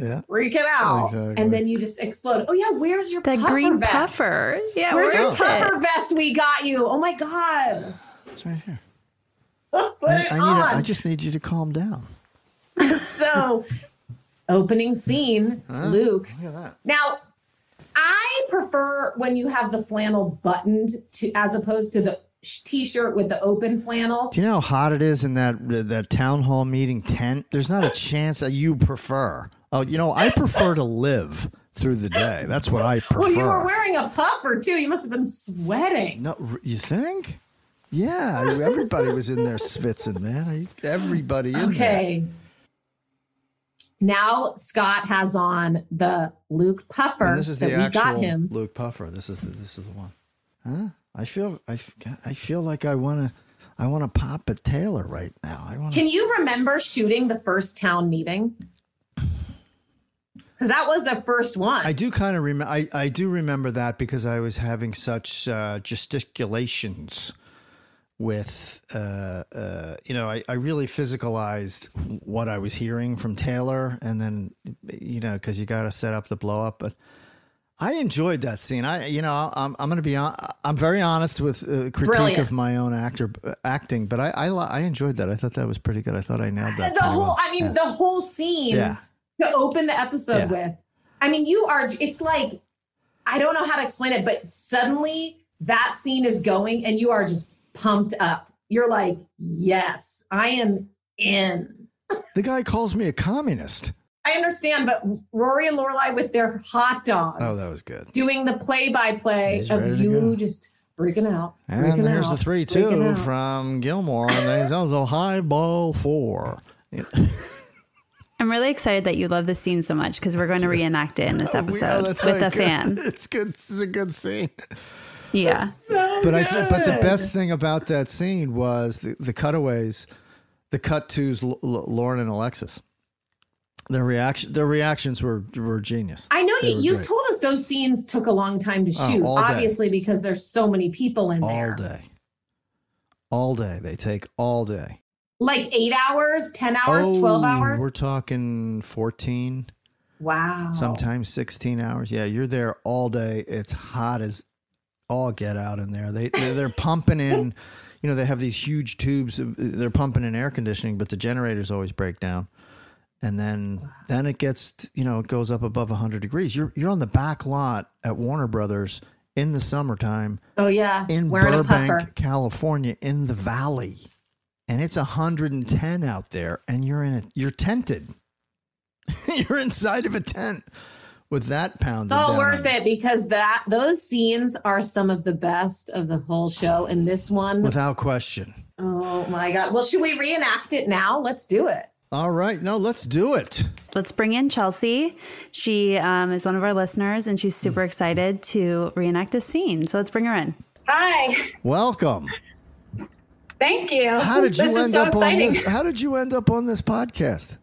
Yeah. freaking out, Exactly. and then you just explode. Oh yeah, where's your The puffer green vest? puffer. Yeah, where's where your is it? puffer vest we got you? Oh my god, It's right here. *laughs* put I, it I, need on. a, I just need you to calm down. *laughs* so opening scene luke Look at that. now i prefer when you have the flannel buttoned to as opposed to the t-shirt with the open flannel Do you know how hot it is in that that town hall meeting tent? There's not a chance that you prefer. Oh, you know, I prefer to live through the day. That's what I prefer. well you were wearing a puffer too you must have been sweating no, you think? Yeah, everybody was in there *laughs* schwitzing, man. Everybody in there. Now scott has on the luke puffer And this is that the we actual got him Luke Puffer. This is the, this is the one. Huh? I feel I, I feel like I want to I want to pop a Taylor right now. I want Can you remember shooting the first town meeting? Because that was the first one. I do kind of remember. I, I do remember that because I was having such uh, gesticulations with, uh, uh, you know, I, I really physicalized what I was hearing from Taylor, and then, you know, because you got to set up the blow up. But I enjoyed that scene. I, you know, I'm I'm going to be on. I'm very honest with uh, critique Brilliant. of my own actor acting, but I, I I enjoyed that. I thought that was pretty good. I thought I nailed that. the whole, well. I mean, Yeah. the whole scene Yeah. to open the episode Yeah. with. I mean, you are, it's like, I don't know how to explain it, but suddenly that scene is going and you are just pumped up. You're like, yes, I am in. the guy calls me a communist. I understand, but Rory and Lorelai with their hot dogs. Oh, that was good. doing the play-by-play He's of you go. just freaking out. And freaking there's out, the three freaking two from Gilmore, and there's also high ball four. I'm really excited that you love this scene so much because we're going to reenact it in this *laughs* episode oh, that's with right. a fan. *laughs* It's good. It's a good scene. Yeah. So But I th- but the best thing about that scene was the, the cutaways, the cut tos L- L- Lauren and Alexis. Their reaction their reactions were were genius. I know They you, you've great. told us those scenes took a long time to Oh, shoot, all day. obviously because there's so many people in all there. All day. All day. They take all day. Like eight hours, 10 hours, Oh, 12 hours. We're talking 14, Wow. sometimes 16 hours. Yeah, you're there all day. It's hot as all get out in there. They they're, they're pumping in, you know, they have these huge tubes. Of, they're pumping in air conditioning, but the generators always break down. And then then it gets, you know, it goes up above 100 degrees. You're you're on the back lot at Warner Brothers in the summertime Oh yeah, in wearing Burbank. California, in the valley, and it's 110 out there, and you're in it. You're tented. *laughs* you're inside of a tent with that pound. It's all down worth it because that those scenes are some of the best of the whole show. And this one, without question. oh my god! Well, should we reenact it now? Let's do it. All right, no, let's do it. Let's bring in Chelsea. She um, is one of our listeners, and she's super excited to reenact this scene. So let's bring her in. Hi. Welcome. Thank you. How did you this end so up exciting. on this? How did you end up on this podcast?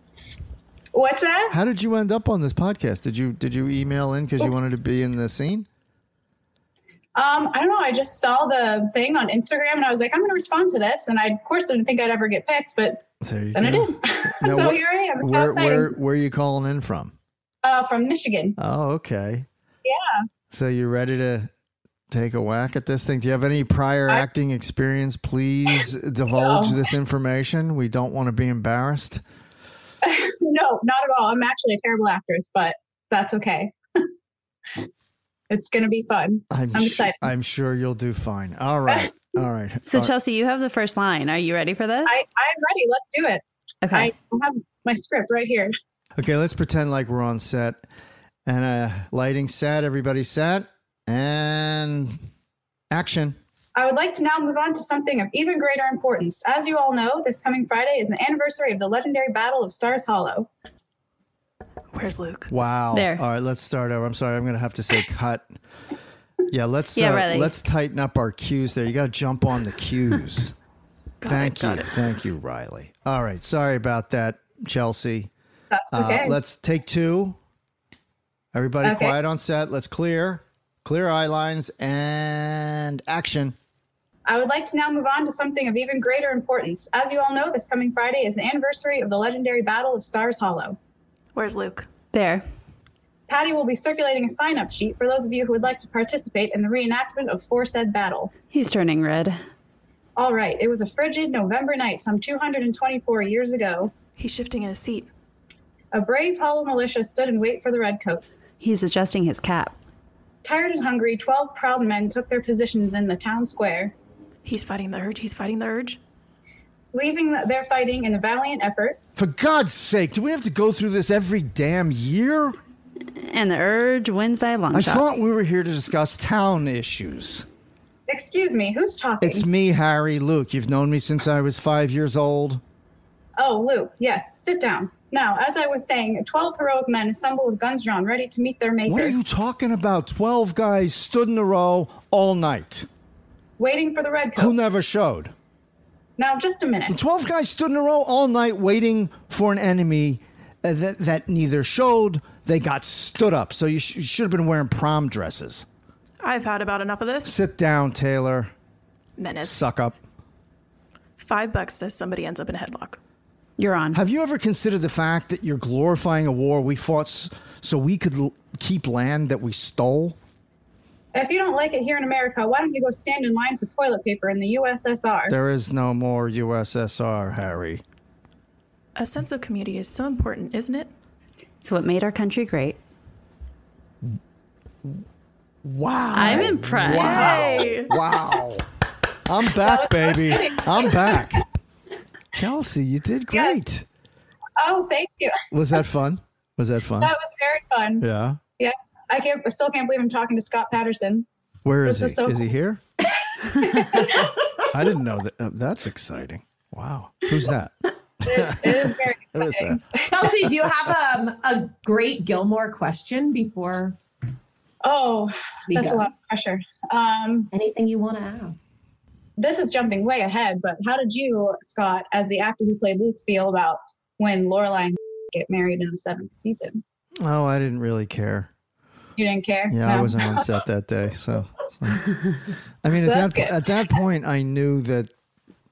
What's that? How did you end up on this podcast? Did you did you email in because you wanted to be in the scene? Um, I don't know. I just saw the thing on Instagram and I was like, I'm going to respond to this. And I, of course, didn't think I'd ever get picked, but then I did. *laughs* Now, so wh- here I am. Where where where are you calling in from? Uh, from Michigan. Oh, okay. Yeah. So you ready to take a whack at this thing? Do you have any prior I- acting experience? Please divulge No. this information. We don't want to be embarrassed. *laughs* no, not at all. I'm actually a terrible actress, but that's okay. *laughs* it's going to be fun. I'm, I'm su- excited. I'm sure you'll do fine. All right. *laughs* All right. So, All right. Chelsea, you have the first line. Are you ready for this? I, I'm ready. Let's do it. okay. I have my script right here. Okay, let's pretend like we're on set. And uh lighting set, everybody set. And action. I would like to now move on to something of even greater importance. As you all know, this coming Friday is the anniversary of the legendary Battle of Stars Hollow. Where's Luke? Wow. There. All right, let's start over. I'm sorry, I'm gonna have to say cut. Yeah, let's Yeah, uh, Riley. let's tighten up our cues there. You gotta jump on the cues. *laughs* Thank you. Thank you, Riley. All right. Sorry about that, Chelsea. That's Uh, okay. let's take two. Everybody Okay. quiet on set. Let's clear. Clear eye lines and action. I would like to now move on to something of even greater importance. As you all know, this coming Friday is the anniversary of the legendary Battle of Stars Hollow. Where's Luke? there. Patty will be circulating a sign up sheet for those of you who would like to participate in the reenactment of foresaid battle. He's turning red. All right, it was a frigid November night some 224 years ago. He's shifting in his seat. A brave hollow militia stood in wait for the redcoats. He's adjusting his cap. Tired and hungry, 12 proud men took their positions in the town square. He's fighting the urge. He's fighting the urge. Leaving their fighting in a valiant effort, For God's sake, do we have to go through this every damn year? And the urge wins by a long I shot. thought we were here to discuss town issues. excuse me, who's talking? It's me, Harry Luke. You've known me since I was five years old. Oh, Luke, yes, sit down. Now, as I was saying, 12 heroic men assembled with guns drawn, ready to meet their maker, What are you talking about? Twelve guys stood in a row all night. Waiting for the redcoats. Who never showed? Now, just a minute. The Twelve guys stood in a row all night waiting for an enemy uh, that, that neither showed. They got stood up. So you, sh- you should have been wearing prom dresses. I've had about enough of this. Sit down, Taylor. Menace. Suck up. Five bucks says somebody ends up in a headlock. You're on. Have you ever considered the fact that you're glorifying a war we fought s- so we could l- keep land that we stole? If you don't like it here in America, why don't you go stand in line for toilet paper in the USSR? There is no more USSR, Harry. A sense of community is so important, isn't it? It's what made our country great. Wow. I'm impressed. Wow. Wow. I'm back, baby. I'm back. Chelsea, you did great. Oh, thank you. Was that fun? Was that fun? That was very fun. Yeah. Yeah. I can't I still can't believe I'm talking to Scott Patterson. Where is This he? is so is he here? *laughs* I didn't know that. uh, that's exciting. Wow. Who's that? It is very *laughs* Who is that? *laughs* Kelsey, do you have um, a great Gilmore question before? Oh, that's go. a lot of pressure. Um, Anything you want to ask? this is jumping way ahead, but how did you, Scott, as the actor who played Luke, feel about when Lorelai and get married in the seventh season? Oh, I didn't really care. You didn't care? Yeah, I wasn't on set that day, so. so- I mean, at That's that good. at that point, I knew that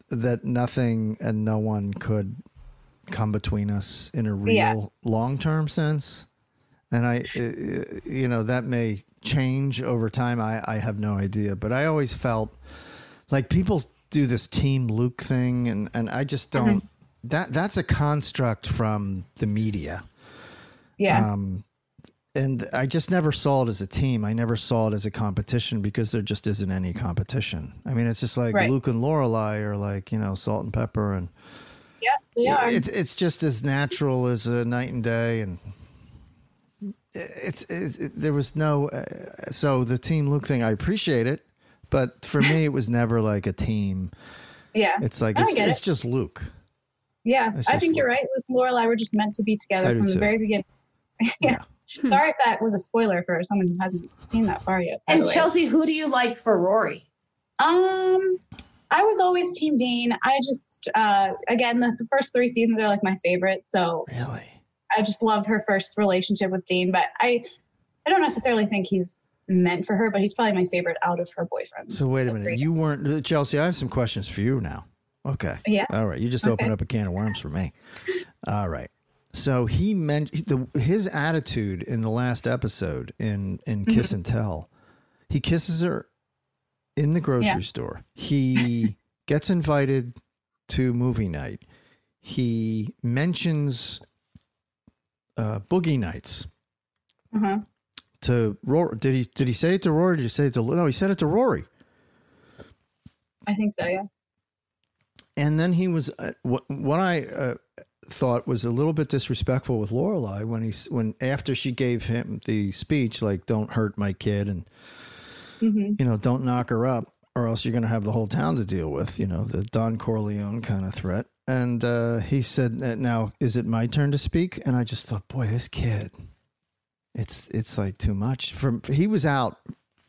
that nothing and no one could come between us in a real Yeah. long term sense, and I, you know, that may change over time. I I have no idea, but I always felt like people do this team Luke thing, and and I just don't. That that's a construct from the media. Yeah. Um, and I just never saw it as a team. I never saw it as a competition because there just isn't any competition. I mean, it's just like Right. Luke and Lorelai are like you know salt and pepper, and yeah, are. it's it's just as natural as a night and day, and it's it, it, there was no. Uh, so the team Luke thing, I appreciate it, but for me, it was never like a team. yeah. It's like it's, it's it. just Luke. Yeah, It's I think you're right. Luke and Lorelai were just meant to be together from the too. very beginning. *laughs* yeah. Sorry if that was a spoiler for someone who hasn't seen that far yet. And. Chelsea, who do you like for Rory? Um, I was always Team Dean. I just, uh, again, the, the first three seasons are like my favorite. So really, I just love her first relationship with Dean. But I, I don't necessarily think he's meant for her, but he's probably my favorite out of her boyfriends. So wait a minute, you weren't Chelsea. I have some questions for you now. Okay. Yeah. All right. You just Okay. opened up a can of worms for me. All right. So he meant the, his attitude in the last episode in in Kiss and Tell. He kisses her in the grocery Yeah. store. He *laughs* gets invited to movie night. He mentions uh, boogie nights Uh-huh. to Rory. Did he did he say it to Rory? Or did he say it to no? He said it to Rory. I think so. Yeah. And then he was uh, what what I uh, thought was a little bit disrespectful with Lorelai when he when after she gave him the speech like "Don't hurt my kid" and hmm you know "Don't knock her up" or else you're going to have the whole town to deal with. You know the Don Corleone kind of threat. And uh, he said, "Now is it my turn to speak?" And I just thought, boy, this kid, it's it's like too much. from he was out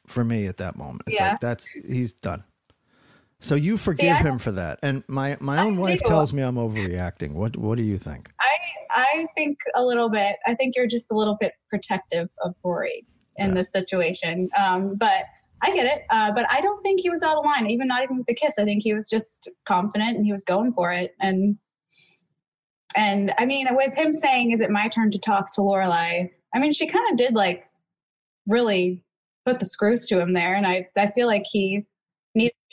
for me at that moment. It's Yeah. like that's he's done. So you forgive I him for that. And my my own I wife do. tells me I'm overreacting. What what do you think? I I think a little bit. I think you're just a little bit protective of Rory in this situation. Um, but I get it. Uh, but I don't think he was out of line. Even not even with the kiss. I think he was just confident and he was going for it. And and I mean, with him saying, "Is it my turn to talk to Lorelai?" I mean, she kind of did like really put the screws to him there, and I I feel like he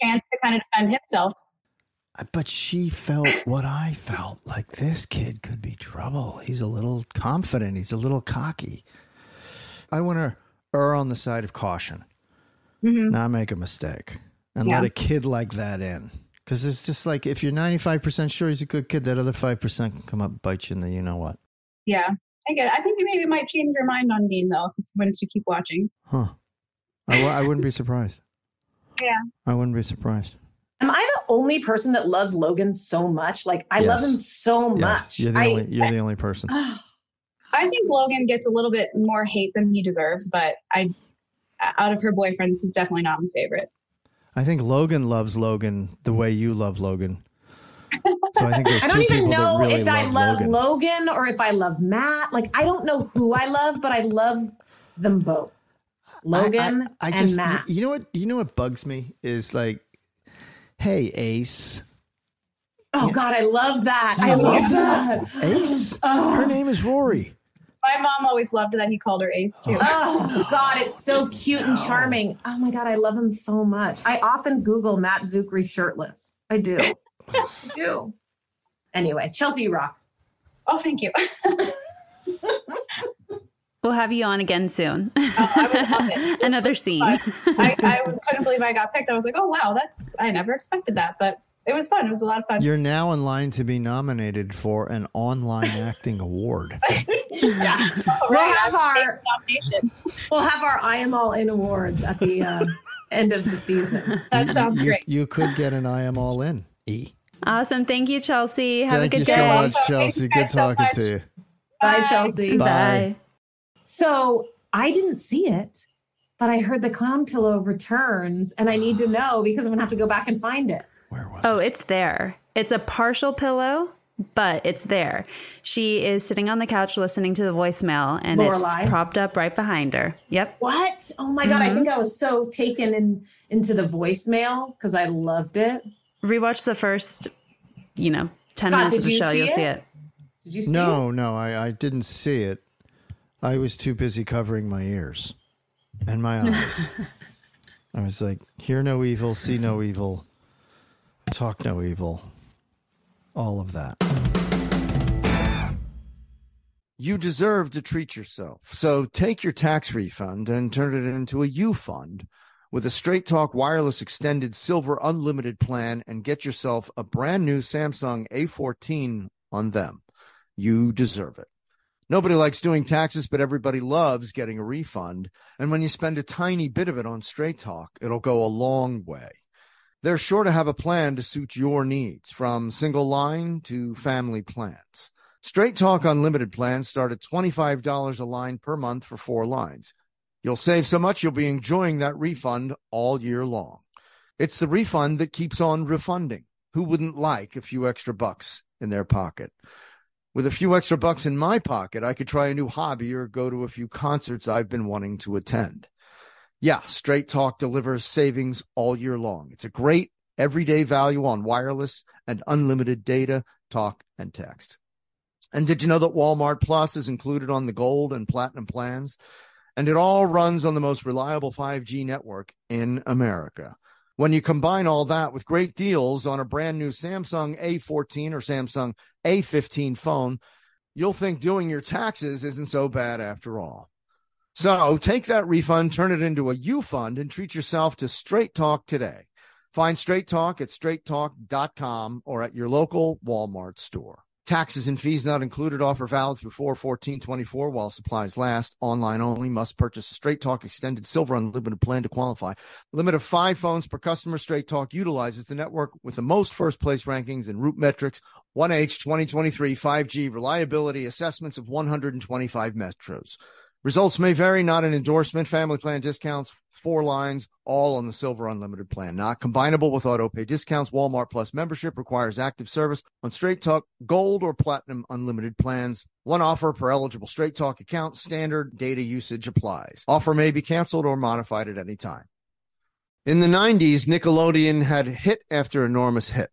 chance to kind of defend himself. But she felt what I felt. Like this kid could be trouble. He's a little confident. He's a little cocky. I want to err on the side of caution, mm-hmm. not make a mistake, and Yeah. let a kid like that in. Because it's just like if you're 95% sure he's a good kid, that other 5% can come up and bite you in the you know what. Yeah, I get it. I think you maybe might change your mind on Dean though if you, once you keep watching. Huh. I, w- I wouldn't be surprised. Yeah. I wouldn't be surprised. Am I the only person that loves Logan so much? Like I love him so Yes, much. you're the I, only you're the only person. *sighs* I think Logan gets a little bit more hate than he deserves, but I, out of her boyfriends, he's definitely not my favorite. I think Logan loves Logan the way you love Logan. *laughs* So I think there's I don't even know really if I love love Logan. Logan. or if I love Matt. Like I don't know who I love, but I love them both. Logan I, I and just, Matt. You know what? You know what bugs me is like, hey Ace, oh God, I love that. I love that. Ace. *gasps* Oh. Her name is Rory. My mom always loved that he called her Ace too. Oh, oh God, it's so cute and charming. Oh my God, I love him so much. I often Google Matt Czuchry shirtless. I do. *laughs* I do. Anyway, Chelsea you rock. Oh, thank you. *laughs* We'll have you on again soon. I would love it. *laughs* Another scene. I, I *laughs* couldn't believe I got picked. I was like, oh wow, that's I never expected that, but it was fun. It was a lot of fun. You're now in line to be nominated for an online *laughs* acting award. Yeah. All We'll have our nomination. we'll have our I am all in awards at the uh, end of the season. That sounds you, great. you could get an I am all in. E. Awesome. Thank you, Chelsea. Have Thank a you good so day. much, Chelsea. Good so talking much. to you. Bye, Chelsea. Bye. So I didn't see it. but I heard the clown pillow returns and I need to *gasps* know because I'm going to have to go back and find it. Where was? Oh, it's there. It's a partial pillow, but it's there. She is sitting on the couch listening to the voicemail and Lorelai? it's propped up right behind her. Yep. What? Oh my God. I Mhm. think I was so taken in into the voicemail because I loved it. Rewatch the first, you know, 10 Scott, minutes of the you show. see You'll see it? it. Did you see No, no, I, I didn't see it. I was too busy covering my ears and my eyes. *laughs* I was like, hear no evil, see no evil, talk no evil, all of that. You deserve to treat yourself. So take your tax refund and turn it into a U fund with a Straight Talk Wireless Extended Silver Unlimited plan and get yourself a brand new Samsung A14 on them. You deserve it. Nobody likes doing taxes, but everybody loves getting a refund. And when you spend a tiny bit of it on Straight Talk, it'll go a long way. They're sure to have a plan to suit your needs from single line to family plans. Straight Talk Unlimited plans start at $25 a line per month for four lines. You'll save so much you'll be enjoying that refund all year long. It's the refund that keeps on refunding. Who wouldn't like a few extra bucks in their pocket? With a few extra bucks in my pocket, I could try a new hobby or go to a few concerts I've been wanting to attend. Yeah, Straight Talk delivers savings all year long. It's a great everyday value on wireless and unlimited data, talk, and text. And did you know that Walmart Plus is included on the gold and platinum plans? And it all runs on the most reliable 5G network in America. When you combine all that with great deals on a brand new Samsung A14 or Samsung A15 phone, you'll think doing your taxes isn't so bad after all. So take that refund, turn it into a U fund, and treat yourself to Straight Talk today. Find Straight Talk at straighttalk.com or at your local Walmart store. Taxes and fees not included. Offer valid through 41424 while supplies last. Online only. Must purchase a Straight Talk Extended Silver Unlimited plan to qualify. Limit of five phones per customer. Straight Talk utilizes the network with the most first place rankings in RootMetrics. 1H 2023 5G reliability assessments of 125 metros. Results may vary, not an endorsement. Family plan discounts, four lines, all on the Silver Unlimited plan. Not combinable with auto pay discounts. Walmart Plus membership requires active service on Straight Talk Gold or Platinum Unlimited plans. One offer per eligible Straight Talk account. Standard data usage applies. Offer may be canceled or modified at any time. In the 90s, Nickelodeon had hit after enormous hit.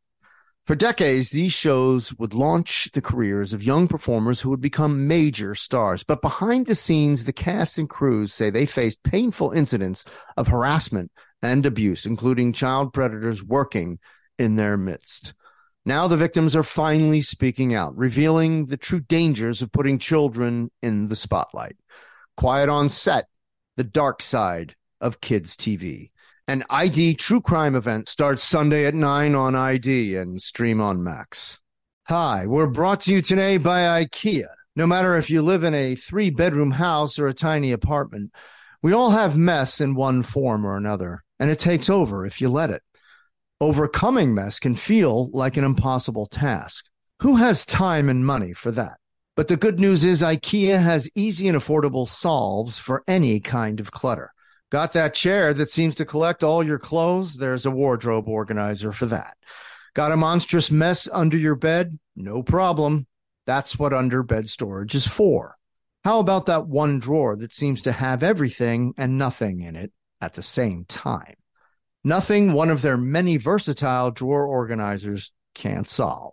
For decades, these shows would launch the careers of young performers who would become major stars. But behind the scenes, the cast and crews say they faced painful incidents of harassment and abuse, including child predators working in their midst. Now the victims are finally speaking out, revealing the true dangers of putting children in the spotlight. Quiet on set, the dark side of kids' TV. An ID true crime event starts Sunday at 9 on ID and stream on Max. Hi, we're brought to you today by IKEA. No matter if you live in a three bedroom house or a tiny apartment, we all have mess in one form or another, and it takes over if you let it. Overcoming mess can feel like an impossible task. Who has time and money for that? But the good news is IKEA has easy and affordable solves for any kind of clutter. Got that chair that seems to collect all your clothes? There's a wardrobe organizer for that. Got a monstrous mess under your bed? No problem. That's what under bed storage is for. How about that one drawer that seems to have everything and nothing in it at the same time? Nothing one of their many versatile drawer organizers can't solve.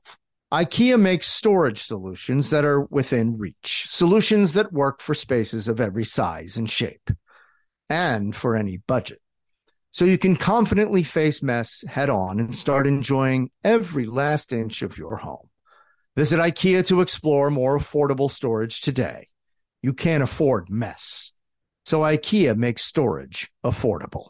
IKEA makes storage solutions that are within reach, solutions that work for spaces of every size and shape, and for any budget. So you can confidently face mess head on and start enjoying every last inch of your home. Visit IKEA to explore more affordable storage today. You can't afford mess. So IKEA makes storage affordable.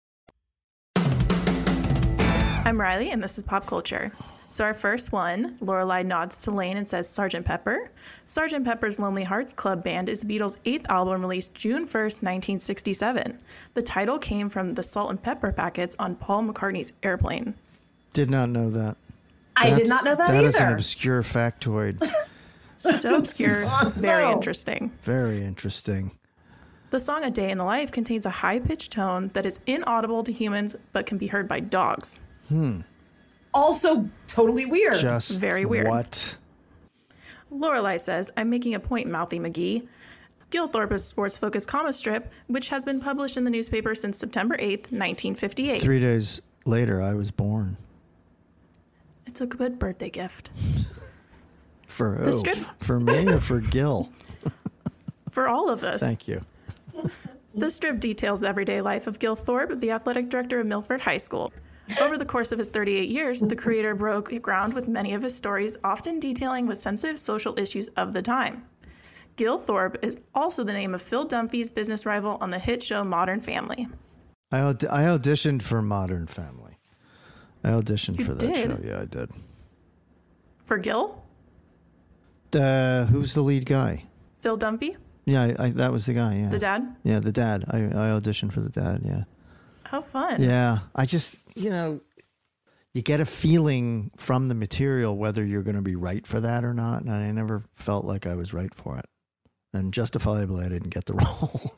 I'm Riley, and this is Pop Culture. So our first one, Lorelai nods to Lane and says Sgt. Pepper. Sgt. Pepper's Lonely Hearts Club Band is the Beatles' eighth album released June 1st, 1967. The title came from the salt and pepper packets on Paul McCartney's airplane. Did not know that. I did not know that either. That is an obscure factoid. *laughs* So obscure, *laughs* very interesting. Very interesting. The song A Day in the Life contains a high pitched tone that is inaudible to humans but can be heard by dogs. Hmm. Also, totally weird. Just Very weird. What? Lorelai says, I'm making a point, Mouthy McGee. Gil Thorpe is a sports focused comic strip, which has been published in the newspaper since September 8th, 1958. Three days later, I was born. It's a good birthday gift. *laughs* For The who? strip- For me or for *laughs* Gil? For all of us. Thank you. The strip details the everyday life of Gil Thorpe, the athletic director of Milford High School. Over the course of his 38 years, the creator broke ground with many of his stories, often detailing with sensitive social issues of the time. Gil Thorpe is also the name of Phil Dunphy's business rival on the hit show Modern Family. I, aud- I auditioned for Modern Family. I auditioned You for that did? show. Yeah, I did. For Gil, Uh, who's the lead guy? Phil Dunphy, Yeah, I, I, that was the guy. Yeah, the dad. Yeah, the dad. I, I auditioned for the dad. Yeah. How fun. Yeah, I just you know, you get a feeling from the material whether you're going to be right for that or not, and I never felt like I was right for it. And justifiably, I didn't get the *laughs* role.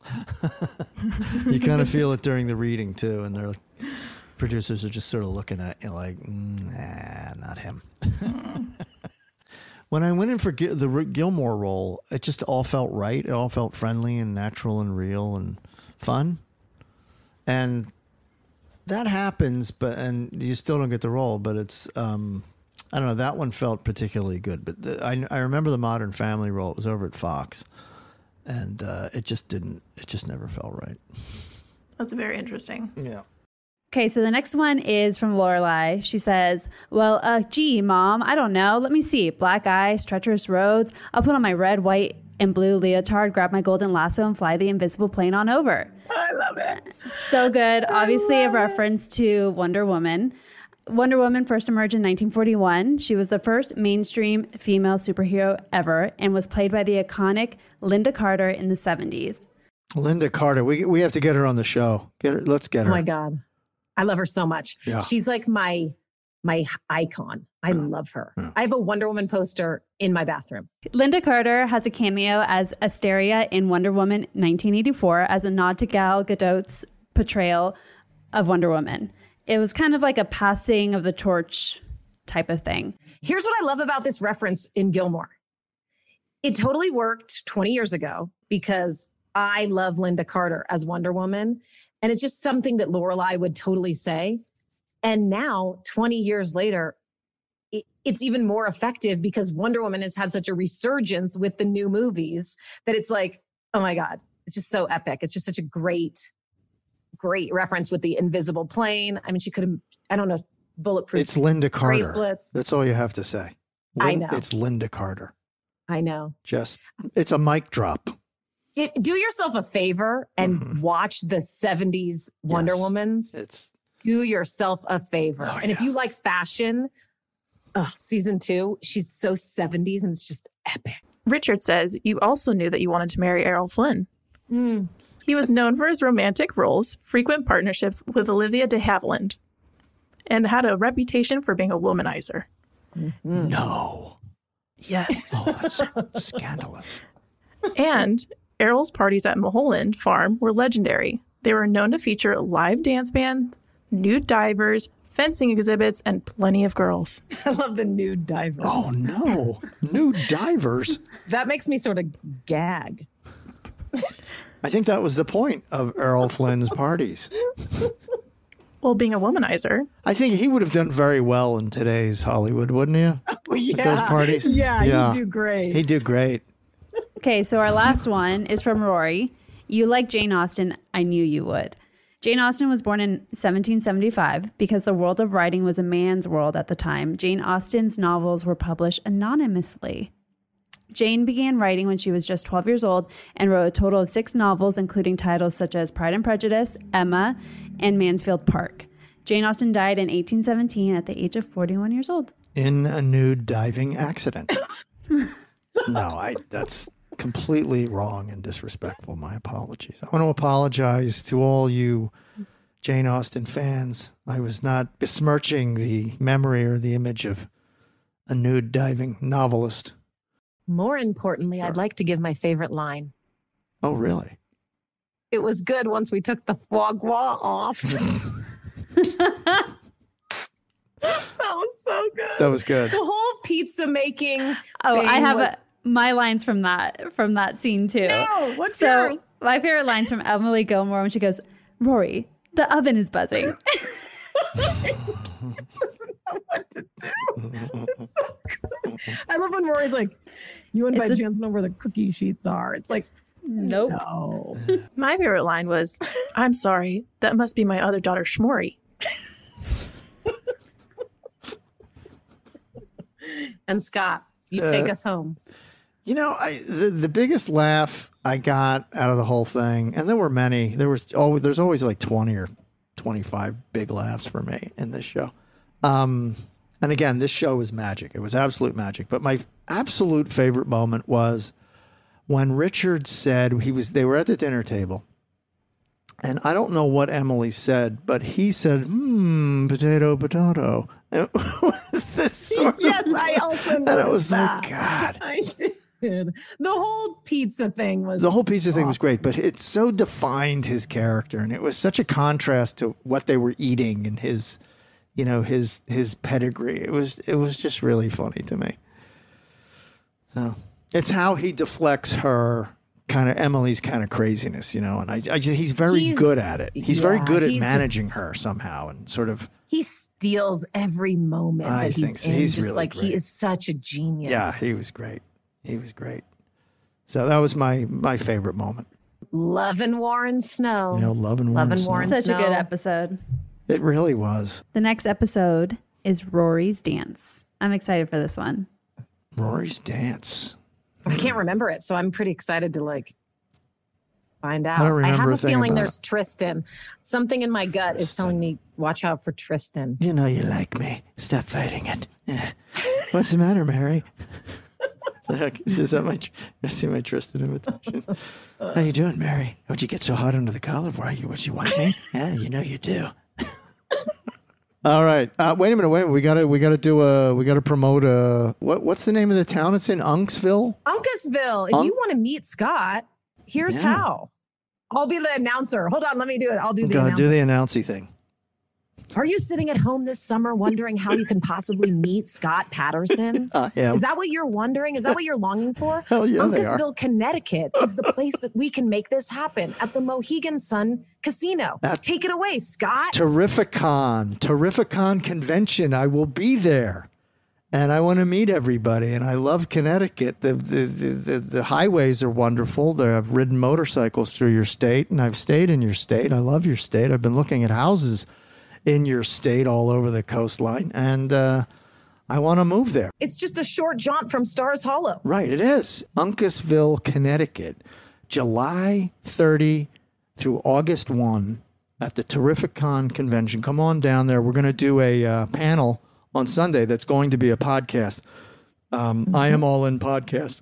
you kind of feel it during the reading too, and they're like, producers are just sort of looking at you like, "Mm, nah, not him. *laughs* when I went in for Gil- the Gilmore role, it just all felt right. It all felt friendly and natural and real and fun. And that happens, but and you still don't get the role. But it's um, I don't know. That one felt particularly good. But the, I I remember the Modern Family role. It was over at Fox, and uh, it just didn't. It just never felt right. That's very interesting. Yeah. Okay, so the next one is from Lorelai. She says, "Well, uh, gee, mom, I don't know. Let me see. Black eyes, treacherous roads. I'll put on my red, white, and blue leotard, grab my golden lasso, and fly the invisible plane on over." I love it. So good. Obviously, a reference to Wonder Woman. Wonder Woman first emerged in 1941. She was the first mainstream female superhero ever and was played by the iconic Lynda Carter in the 70s. Lynda Carter. We we have to get her on the show. Get her. Let's get her. Oh my god, I love her so much. Yeah. She's like my my icon. I love her. I have a Wonder Woman poster in my bathroom. Lynda Carter has a cameo as Asteria in Wonder Woman 1984 as a nod to Gal Gadot's portrayal of Wonder Woman. It was kind of like a passing of the torch type of thing. Here's what I love about this reference in Gilmore. It totally worked 20 years ago because I love Lynda Carter as Wonder Woman. And it's just something that Lorelai would totally say. And now, 20 years later, it's even more effective because Wonder Woman has had such a resurgence with the new movies that it's like, oh my God, it's just so epic. It's just such a great, great reference with the invisible plane. I mean, she could have, I don't know, bulletproof. It's Lynda Carter. Bracelets. That's all you have to say. I know. It's Lynda Carter. I know. Just it's a mic drop. It, do yourself a favor and mm-hmm. watch the 70s Wonder Womans. It's do yourself a favor. Oh, and if you like fashion, oh, season two, she's so 70s and it's just epic. Richard says, You also knew that you wanted to marry Errol Flynn. Hmm. He was known for his romantic roles, frequent partnerships with Olivia de Havilland, and had a reputation for being a womanizer. Mm-hmm. No. Yes. *laughs* Oh, that's scandalous. And Errol's parties at Mulholland Farm were legendary. They were known to feature live dance bands, nude divers, fencing exhibits, and plenty of girls. *laughs* I love the nude diver. Oh no, nude divers. *laughs* That makes me sort of gag. I think that was the point of Errol Flynn's parties. Well, being a womanizer. I think he would have done very well in today's Hollywood, wouldn't he? Oh, yeah. At those parties. Yeah, *laughs* Yeah, he'd do great. He'd do great. Okay, so our last one is from Rory. You like Jane Austen. I knew you would. Jane Austen was born in 1775 because the world of writing was a man's world at the time. Jane Austen's novels were published anonymously. Jane began writing when she was just 12 years old and wrote a total of six novels, including titles such as Pride and Prejudice, Emma, and Mansfield Park. Jane Austen died in 1817 at the age of 41 years old. In a nude diving accident. *laughs* no, I that's completely wrong and disrespectful. My apologies. I want to apologize to all you Jane Austen fans. I was not besmirching the memory or the image of a nude diving novelist. More importantly, I'd like to give my favorite line. Oh, really? It was good once we took the foie gras off. *laughs* *laughs* that was so good. That was good. The whole pizza making. Oh, thing I have was- a, my lines from that from that scene too. No, what's so, yours? My favorite lines from Emily Gilmore when she goes, "Rory, the oven is buzzing." *laughs* doesn't know what to do. It's so good. I love when Rory's like, "You and by It's a- chance know where the cookie sheets are?" It's like, nope. No. *laughs* My favorite line was, I'm sorry, that must be my other daughter, Schmorry. *laughs* And Scott, you Uh, take us home. You know, I the, the biggest laugh I got out of the whole thing, and there were many. There was always there's always like twenty or twenty five big laughs for me in this show. Um, and again, this show was magic. It was absolute magic. But my absolute favorite moment was when Richard said he was. They were at the dinner table, and I don't know what Emily said, but he said, "Hmm, potato, potato." *laughs* This *laughs* sort of- yes, I also *laughs* And I was noticed like. God. I did. The whole pizza thing was the whole pizza thing was great, but it so defined his character, and it was such a contrast to what they were eating and his, you know, his his pedigree. It was it was just really funny to me. So it's how he deflects her kind of Emily's kind of craziness, you know, and I, I just, he's very He's- good at it. He's very good at managing just- her somehow, and sort of he steals every moment I that he's think so. in. He's just really like he is such a genius. yeah, he was great. He was great. So that was my my favorite moment. Loving Warren Snow. You know, loving Warren Loving Snow. Warren Such Snow. a good episode. It really was. The next episode is Rory's dance. I'm excited for this one. Rory's dance. I can't remember it, so I'm pretty excited to like find out. I don't remember have a a thing feeling about there's Tristan. Something in my gut is telling me watch out for Tristan. You know you like me. Stop fighting it. Eh. What's the matter, Mary? *laughs* Is that my? I see my trusted invitation. How you doing, Mary? What'd you get so hot under the collar for? You what you want me? Yeah, you know you do. *laughs* All right. Uh, wait a minute. Wait. a minute. We gotta. We gotta do a. We gotta promote a. What? What's the name of the town? It's in Unksville. Uncasville, if Un- you want to meet Scott, here's Yeah. how. I'll be the announcer. Hold on, let me do it. I'll do the Go announcer. do the announcy thing. Are you sitting at home this summer wondering how you can possibly meet Scott Patterson? *laughs* I am. Is that what you're wondering? Is that what you're longing for? *laughs* Hell yeah. Uncasville, Connecticut is the place that we can make this happen at the Mohegan Sun Casino. At- Take it away, Scott. Terrificon, Terrificon convention. I will be there. And I want to meet everybody. And I love Connecticut. The, the, the, the, the highways are wonderful. There, I've ridden motorcycles through your state and I've stayed in your state. I love your state. I've been looking at houses in your state all over the coastline. And uh, I want to move there. It's just a short jaunt from Stars Hollow. Right, it is. Uncasville, Connecticut, July 30 through August 1 at the Terrificon convention. Come on down there. We're going to do a uh, panel on Sunday that's going to be a podcast. Um, I am all in podcast.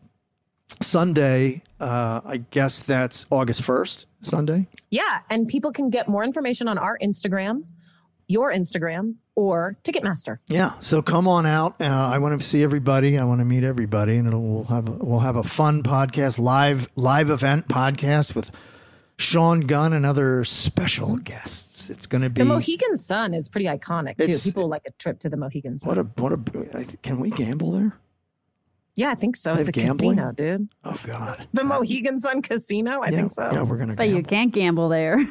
Sunday, uh, I guess that's August 1st. Sunday? Yeah, and people can get more information on our Instagram, your Instagram, or Ticketmaster. Yeah. So come on out. Uh, I want to see everybody. I want to meet everybody, and it'll, we'll have a, we'll have a fun podcast, live live event podcast with Sean Gunn and other special guests. It's going to be The Mohegan Sun is pretty iconic too. People like a trip to the Mohegan Sun. what a what a. Can we gamble there? Yeah, I think so. It's a gambling? casino, dude. Oh God. The Mohegan Sun Casino. I Yeah, think so. yeah, we're gonna But you can't gamble there. *laughs*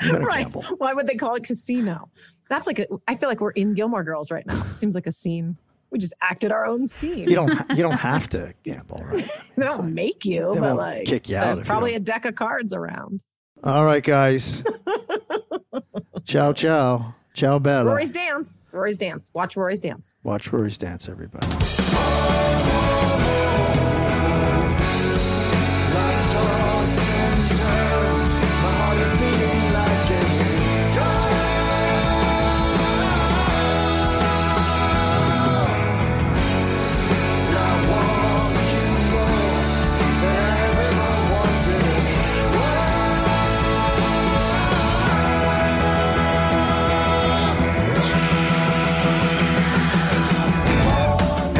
*laughs* right. Why would they call it casino? That's like a, I feel like we're in Gilmore Girls right now. It Seems like a scene. We just acted our own scene. You don't you don't have to gamble, right? *laughs* they don't make you, They but won't like kick you out there's if you probably a deck of cards around. All right, guys. ciao, ciao, ciao, Bella. Rory's dance. Rory's dance. Watch Rory's dance. Watch Rory's dance, everybody.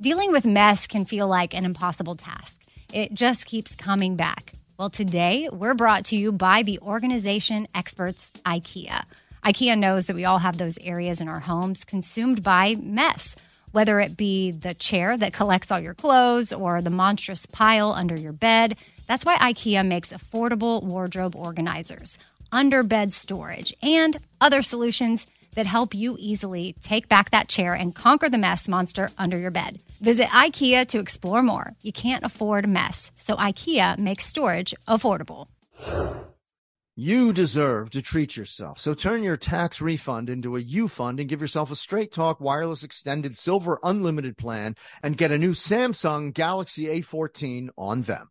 Dealing with mess can feel like an impossible task. It just keeps coming back. Well, today we're brought to you by the organization experts IKEA. IKEA knows that we all have those areas in our homes consumed by mess, whether it be the chair that collects all your clothes or the monstrous pile under your bed. That's why IKEA makes affordable wardrobe organizers, under bed storage, and other solutions that help you easily take back that chair and conquer the mess monster under your bed. Visit IKEA to explore more. You can't afford mess, so IKEA makes storage affordable. You deserve to treat yourself. So turn your tax refund into a U fund and give yourself a straight talk wireless extended silver unlimited plan and get a new Samsung Galaxy A14 on them.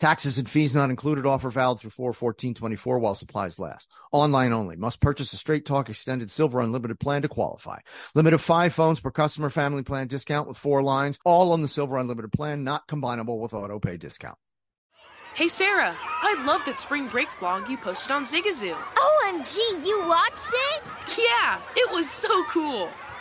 Taxes and fees not included. Offer valid through 41424 while supplies last. Online only. Must purchase a Straight Talk Extended Silver Unlimited plan to qualify. Limit of five phones per customer family plan discount with four lines. All on the Silver Unlimited plan, not combinable with auto pay discount. Hey Sarah, I love that spring break vlog you posted on Zigazoo. OMG, you watched it? Yeah, it was so cool.